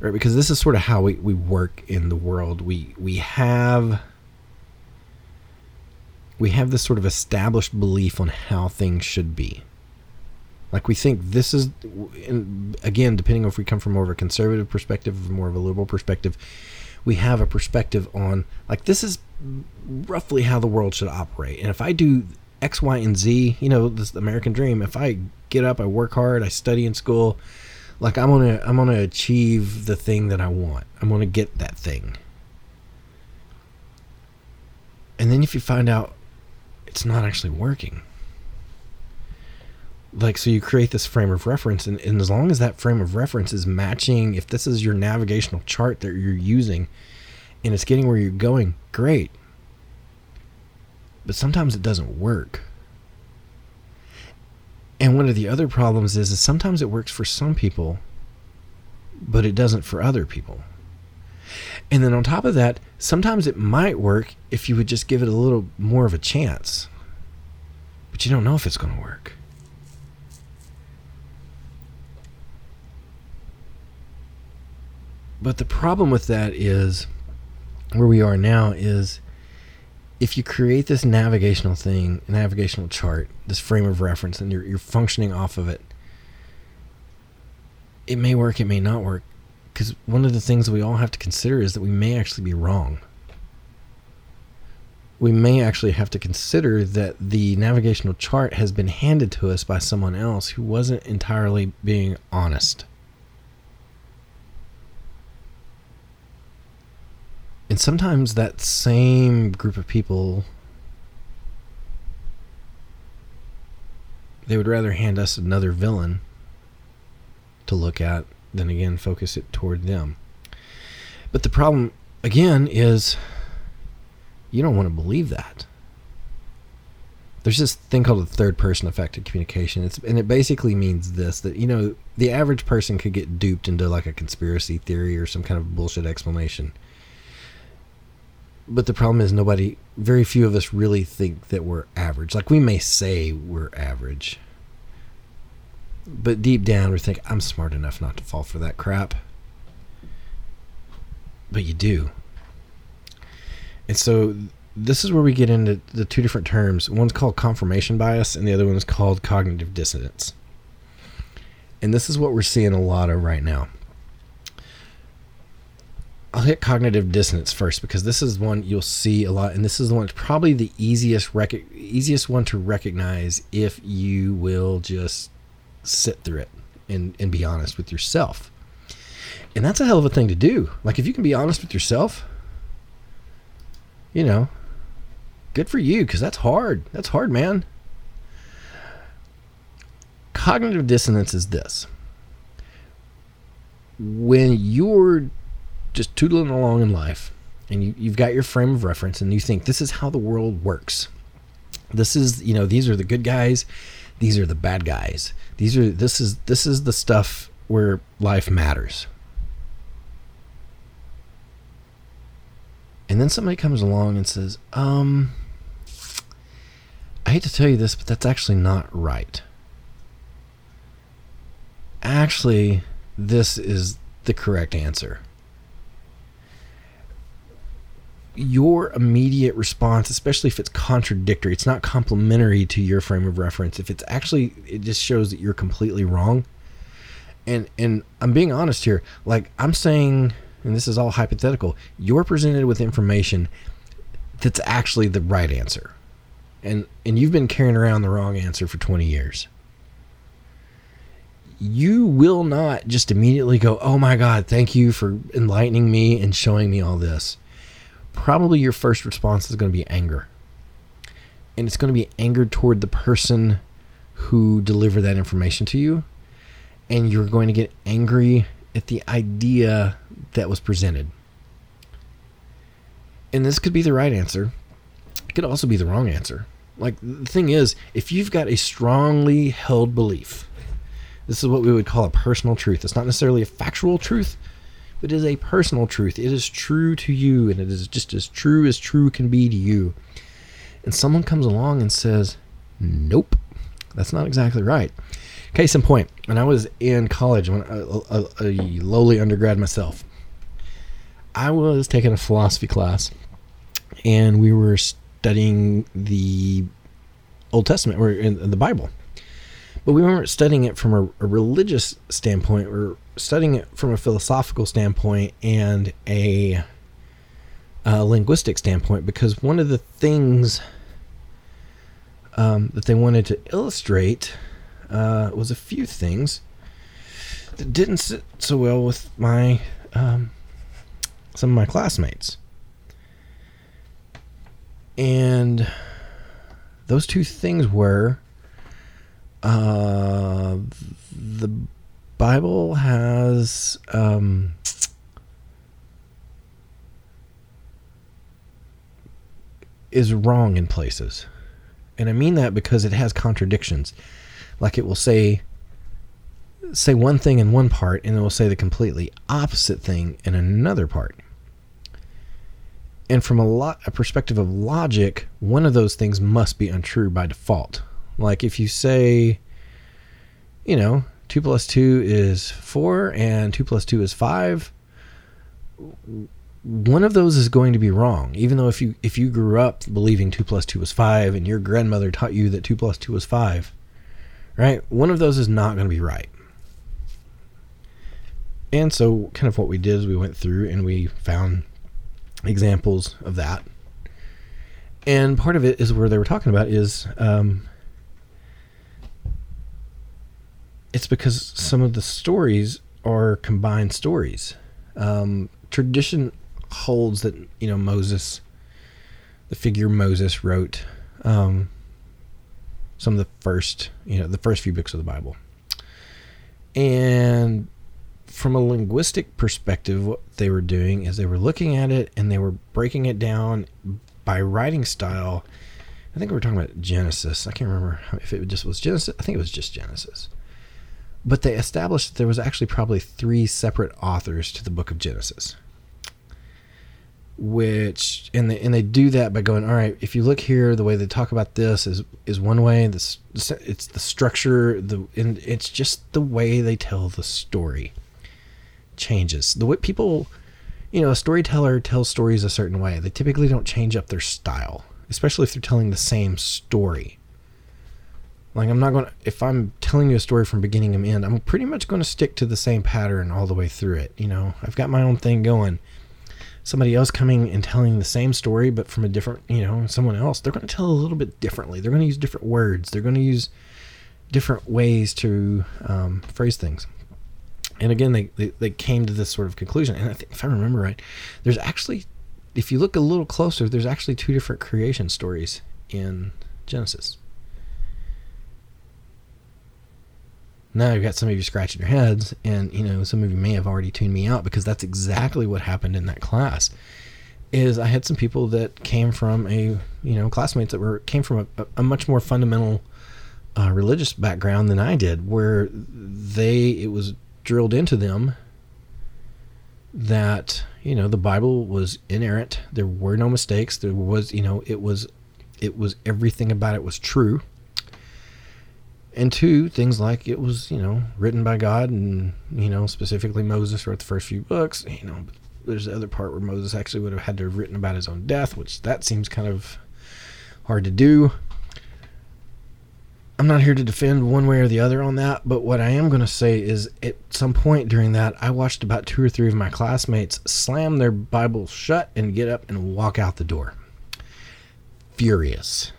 Right? Because this is sort of how we, we work in the world. We we have we have this sort of established belief on how things should be. Like we think this is, again, depending on if we come from more of a conservative perspective or more of a liberal perspective, we have a perspective on like this is roughly how the world should operate. And if I do X, Y, and Z, you know, this American dream. If I get up, I work hard, I study in school, like I'm gonna I'm gonna achieve the thing that I want. I'm gonna get that thing. And then if you find out it's not actually working. Like, so you create this frame of reference, and, and as long as that frame of reference is matching, if this is your navigational chart that you're using and it's getting where you're going, great. But sometimes it doesn't work. And one of the other problems is, is sometimes it works for some people, but it doesn't for other people. And then on top of that, sometimes it might work if you would just give it a little more of a chance. But you don't know if it's going to work. But the problem with that is where we are now is if you create this navigational thing, a navigational chart, this frame of reference, and you're, you're functioning off of it, it may work, it may not work because one of the things that we all have to consider is that we may actually be wrong. We may actually have to consider that the navigational chart has been handed to us by someone else who wasn't entirely being honest. And sometimes that same group of people they would rather hand us another villain to look at then again focus it toward them. But the problem again is You don't want to believe that. There's this thing called a third person affected communication. It's and it basically means this that you know the average person could get duped into like a conspiracy theory or some kind of bullshit explanation. But the problem is nobody very few of us really think that we're average. Like we may say we're average. But deep down we think I'm smart enough not to fall for that crap. But you do. And so this is where we get into the two different terms. One's called confirmation bias, and the other one is called cognitive dissonance. And this is what we're seeing a lot of right now. I'll hit cognitive dissonance first because this is one you'll see a lot, and this is the one probably the easiest rec- easiest one to recognize if you will just sit through it and, and be honest with yourself. And that's a hell of a thing to do. Like if you can be honest with yourself, you know, good for you because that's hard. That's hard, man. Cognitive dissonance is this when you're just tootling along in life and you, you've got your frame of reference and you think this is how the world works. This is, you know, these are the good guys, these are the bad guys. These are this is this is the stuff where life matters. And then somebody comes along and says, um, I hate to tell you this, but that's actually not right. Actually, this is the correct answer. Your immediate response, especially if it's contradictory, it's not complementary to your frame of reference. If it's actually, it just shows that you're completely wrong. And and I'm being honest here. Like I'm saying and this is all hypothetical, you're presented with information that's actually the right answer. And and you've been carrying around the wrong answer for 20 years. You will not just immediately go, "Oh my god, thank you for enlightening me and showing me all this." Probably your first response is going to be anger. And it's going to be anger toward the person who delivered that information to you. And you're going to get angry at the idea that was presented. And this could be the right answer. It could also be the wrong answer. Like the thing is, if you've got a strongly held belief, this is what we would call a personal truth. It's not necessarily a factual truth, but it is a personal truth. It is true to you, and it is just as true as true can be to you. And someone comes along and says, Nope, that's not exactly right. Case in point, when I was in college, when a, a, a lowly undergrad myself, I was taking a philosophy class, and we were studying the Old Testament or in the Bible. But we weren't studying it from a, a religious standpoint. We are studying it from a philosophical standpoint and a, a linguistic standpoint because one of the things um, that they wanted to illustrate uh, was a few things that didn't sit so well with my um, some of my classmates. And those two things were uh, the Bible has um, is wrong in places. And I mean that because it has contradictions. Like it will say say one thing in one part and it will say the completely opposite thing in another part and from a lot a perspective of logic, one of those things must be untrue by default. Like if you say, you know, two plus two is four and two plus two is five, one of those is going to be wrong. Even though if you if you grew up believing two plus two was five and your grandmother taught you that two plus two was five, right? One of those is not going to be right. And so, kind of what we did is we went through and we found examples of that. And part of it is where they were talking about is um, it's because some of the stories are combined stories. Um, tradition holds that you know Moses, the figure Moses wrote um, some of the first you know the first few books of the Bible, and from a linguistic perspective, what they were doing is they were looking at it and they were breaking it down by writing style, I think we were talking about Genesis. I can't remember if it just was Genesis. I think it was just Genesis. But they established that there was actually probably three separate authors to the book of Genesis. Which and they and they do that by going, all right. If you look here, the way they talk about this is is one way. This it's the structure. The and it's just the way they tell the story changes. The way people, you know, a storyteller tells stories a certain way. They typically don't change up their style, especially if they're telling the same story. Like I'm not going to if I'm telling you a story from beginning to end, I'm pretty much going to stick to the same pattern all the way through it. You know, I've got my own thing going. Somebody else coming and telling the same story but from a different, you know, someone else, they're going to tell a little bit differently. They're going to use different words. They're going to use different ways to um, phrase things. And again, they, they, they came to this sort of conclusion. And I think, if I remember right, there's actually, if you look a little closer, there's actually two different creation stories in Genesis. Now you've got some of you scratching your heads and you know some of you may have already tuned me out because that's exactly what happened in that class is i had some people that came from a you know classmates that were came from a, a much more fundamental uh, religious background than i did where they it was drilled into them that you know the bible was inerrant there were no mistakes there was you know it was it was everything about it was true and two things like it was you know written by god and you know specifically moses wrote the first few books you know there's the other part where moses actually would have had to have written about his own death which that seems kind of hard to do. I'm not here to defend one way or the other on that but what i am going to say is at some point during that i watched about two or three of my classmates slam their bibles shut and get up and walk out the door. Furious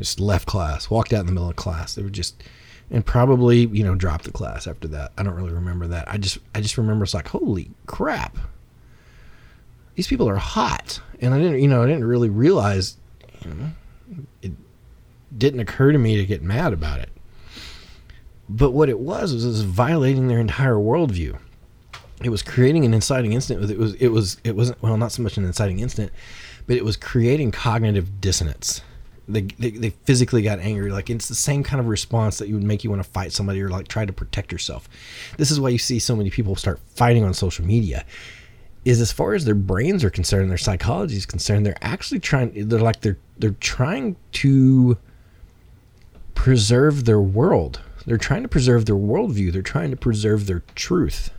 just left class, walked out in the middle of class. They were just, and probably you know dropped the class after that. I don't really remember that. I just I just remember it's like holy crap, these people are hot, and I didn't you know I didn't really realize, you know, it didn't occur to me to get mad about it. But what it was was it was violating their entire worldview. It was creating an inciting incident. It was it was it wasn't well not so much an inciting incident, but it was creating cognitive dissonance they, they, they physically got angry. Like it's the same kind of response that you would make you want to fight somebody or like try to protect yourself. This is why you see so many people start fighting on social media. Is as far as their brains are concerned, their psychology is concerned, they're actually trying. They're like they're they're trying to preserve their world. They're trying to preserve their worldview. They're trying to preserve their truth.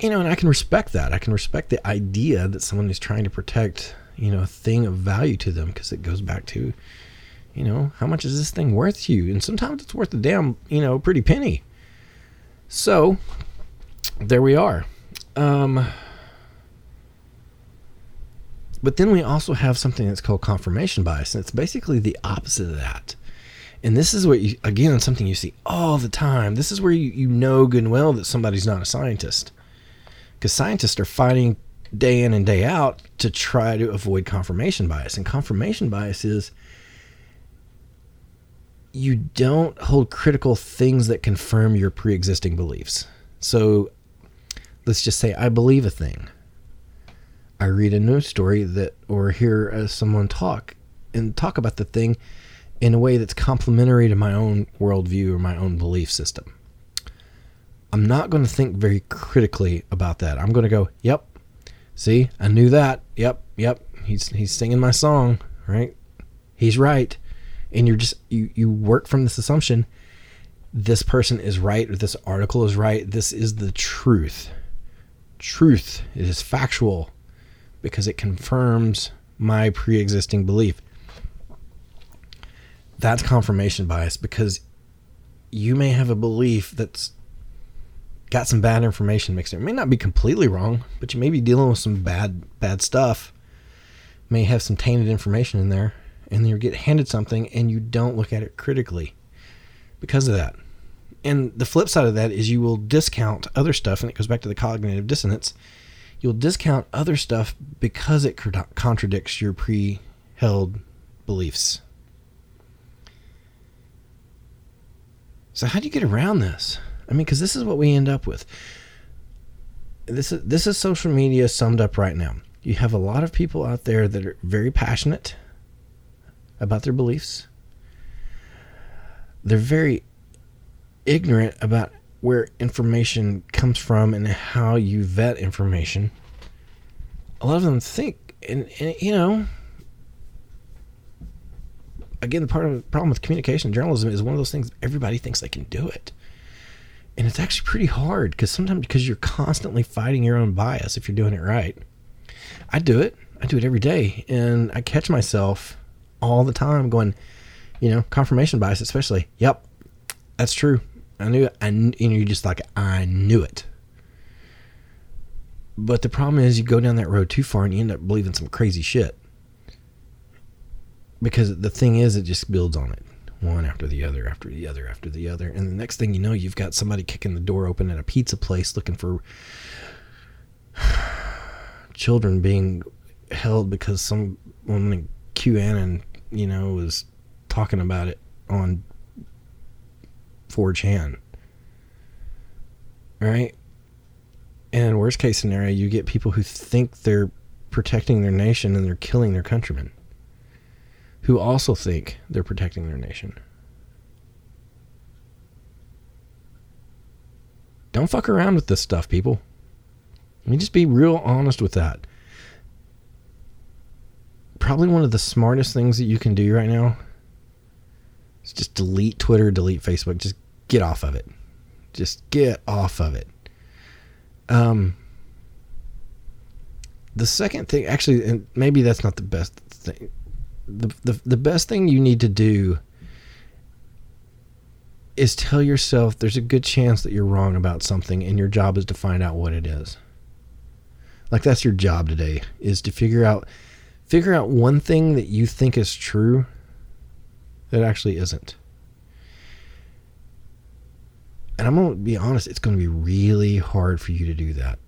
You know, and I can respect that. I can respect the idea that someone is trying to protect you know, a thing of value to them because it goes back to, you know, how much is this thing worth to you? And sometimes it's worth a damn, you know, pretty penny. So there we are. Um, but then we also have something that's called confirmation bias, and it's basically the opposite of that. And this is what you, again, something you see all the time. This is where you, you know good and well that somebody's not a scientist. Because scientists are fighting day in and day out to try to avoid confirmation bias. And confirmation bias is you don't hold critical things that confirm your pre existing beliefs. So let's just say I believe a thing. I read a news story that, or hear uh, someone talk and talk about the thing in a way that's complementary to my own worldview or my own belief system. I'm not going to think very critically about that. I'm going to go, yep, See, I knew that. Yep, yep. He's he's singing my song, right? He's right. And you're just you you work from this assumption this person is right or this article is right. This is the truth. Truth. It is factual because it confirms my pre-existing belief. That's confirmation bias because you may have a belief that's got some bad information mixed in. It may not be completely wrong, but you may be dealing with some bad bad stuff. May have some tainted information in there, and then you get handed something and you don't look at it critically because of that. And the flip side of that is you will discount other stuff, and it goes back to the cognitive dissonance. You'll discount other stuff because it contradicts your pre-held beliefs. So how do you get around this? I mean, because this is what we end up with. This is this is social media summed up right now. You have a lot of people out there that are very passionate about their beliefs. They're very ignorant about where information comes from and how you vet information. A lot of them think, and, and you know, again, part of the problem with communication journalism is one of those things everybody thinks they can do it. And it's actually pretty hard because sometimes because you're constantly fighting your own bias if you're doing it right. I do it. I do it every day. And I catch myself all the time going, you know, confirmation bias, especially. Yep, that's true. I knew it. And you're just like, I knew it. But the problem is, you go down that road too far and you end up believing some crazy shit. Because the thing is, it just builds on it one after the other, after the other, after the other. And the next thing you know, you've got somebody kicking the door open at a pizza place looking for children being held because some woman in QAnon, you know, was talking about it on 4chan. Right? And worst case scenario, you get people who think they're protecting their nation and they're killing their countrymen who also think they're protecting their nation. Don't fuck around with this stuff, people. Let me just be real honest with that. Probably one of the smartest things that you can do right now is just delete Twitter, delete Facebook. Just get off of it. Just get off of it. Um, the second thing, actually, and maybe that's not the best thing the, the, the best thing you need to do is tell yourself there's a good chance that you're wrong about something and your job is to find out what it is. Like that's your job today is to figure out figure out one thing that you think is true that actually isn't. And i'm going to be honest it's going to be really hard for you to do that.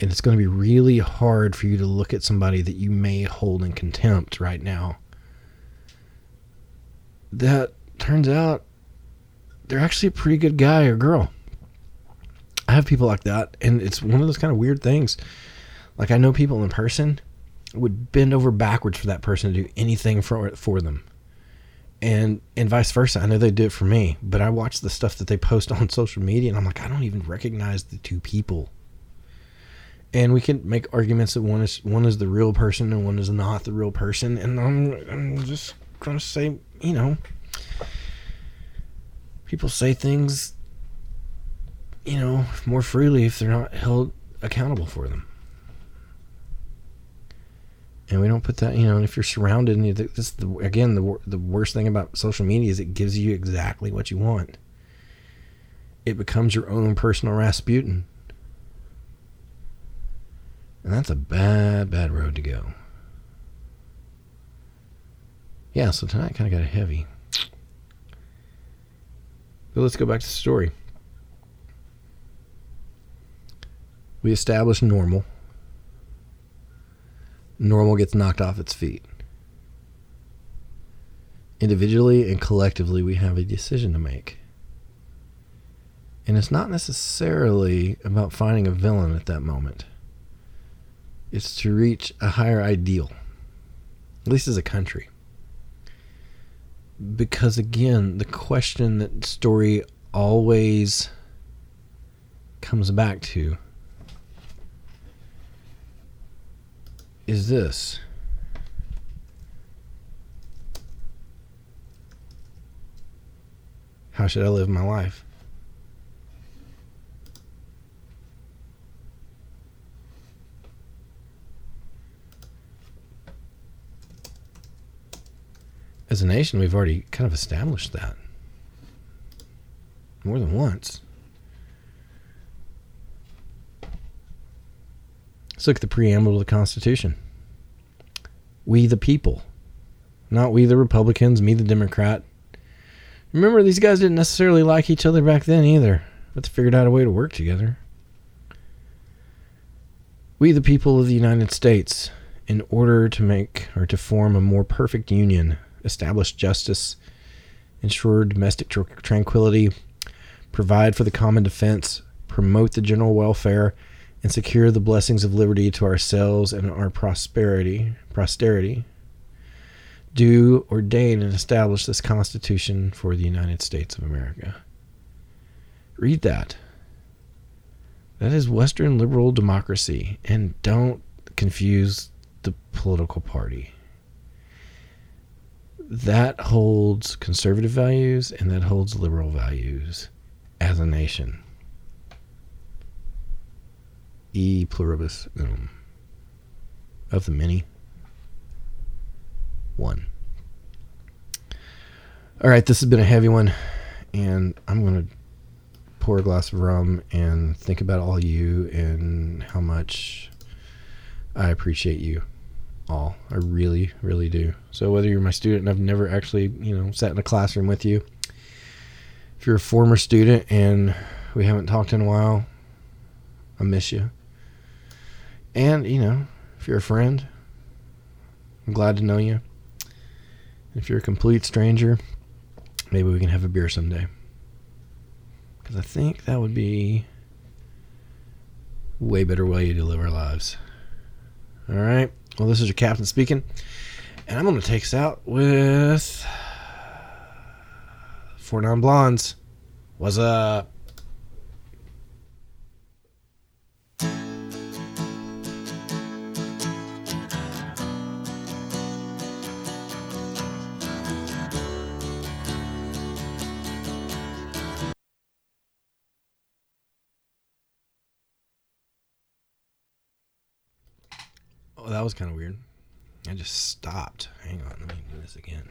And it's going to be really hard for you to look at somebody that you may hold in contempt right now that turns out they're actually a pretty good guy or girl. I have people like that, and it's one of those kind of weird things. Like I know people in person would bend over backwards for that person to do anything for for them, and and vice versa. I know they do it for me, but I watch the stuff that they post on social media, and I'm like, I don't even recognize the two people. And we can make arguments that one is one is the real person and one is not the real person, and I'm I'm just gonna say you know, people say things, you know, more freely if they're not held accountable for them. And we don't put that, you know, if you're surrounded, and this the, again, the the worst thing about social media is it gives you exactly what you want. It becomes your own personal Rasputin. And that's a bad, bad road to go yeah, so tonight kind of got heavy. But let's go back to the story. We establish normal. Normal gets knocked off its feet. Individually and collectively, we have a decision to make. And it's not necessarily about finding a villain at that moment, it's to reach a higher ideal, at least as a country because again, the question that story always comes back to is this. How should I live my life? As a nation, we've already kind of established that more than once. Let's look at the preamble of the Constitution. We the people, not we the Republicans, me the Democrat. Remember, these guys didn't necessarily like each other back then either, but they figured out a way to work together. We the people of the United States, in order to make or to form a more perfect union establish justice, ensure domestic tr- tranquility, provide for the common defense, promote the general welfare, and secure the blessings of liberty to ourselves and our prosperity, posterity, do ordain and establish this Constitution for the United States of America. Read that. That is Western liberal democracy. And don't confuse the political party. That holds conservative values and that holds liberal values as a nation. E pluribus unum. Of the many, one. All right, this has been a heavy one, and I'm going to pour a glass of rum and think about all you and how much I appreciate you all. I really, really do. So whether you're my student and I've never actually, you know, sat in a classroom with you, if you're a former student and we haven't talked in a while, I miss you. And, you know, if you're a friend, I'm glad to know you. If you're a complete stranger, maybe we can have a beer someday. Because I think that would be way better way to live our lives. All right. Well, this is your captain speaking. And I'm going to take us out with Four Non Blondes. What's up? Was kind of weird. I just stopped. Hang on, let me do this again.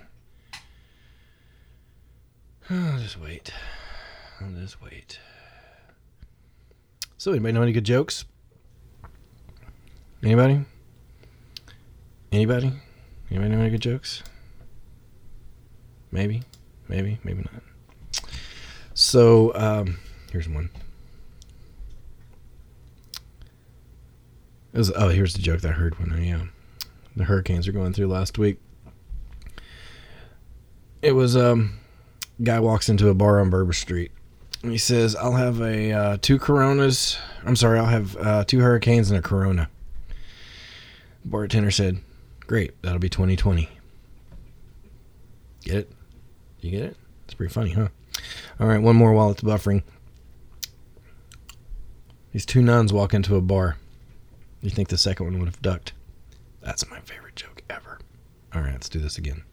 I'll just wait. I'll just wait. So, anybody know any good jokes? Anybody? Anybody? Anybody know any good jokes? Maybe, maybe, maybe not. So, um, here's one. It was, oh, here's the joke that I heard when I, uh, the hurricanes were going through last week. It was um, guy walks into a bar on Bourbon Street. And he says, "I'll have a uh, two Coronas. I'm sorry, I'll have uh, two Hurricanes and a Corona." The bartender said, "Great, that'll be 2020." Get it? You get it? It's pretty funny, huh? All right, one more while it's buffering. These two nuns walk into a bar. You think the second one would have ducked? That's my favorite joke ever. All right, let's do this again.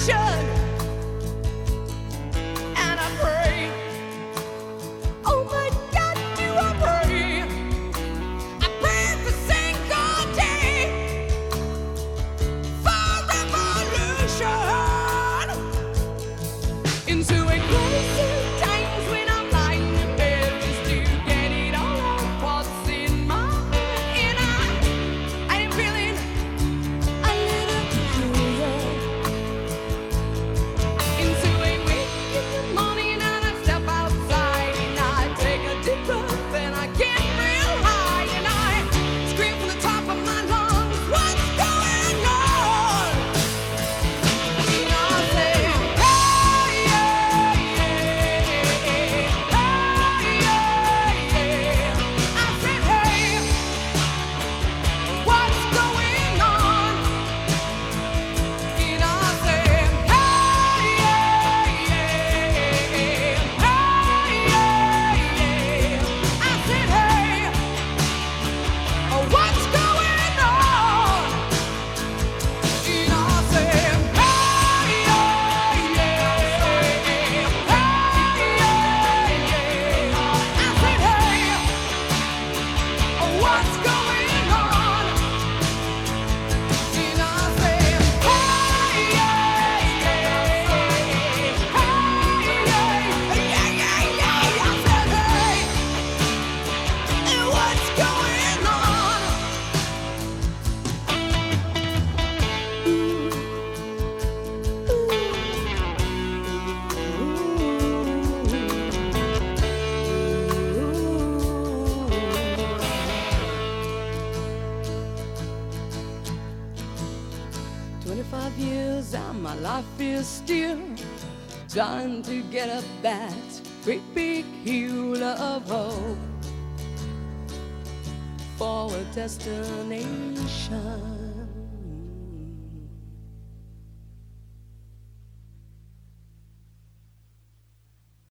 show. destination.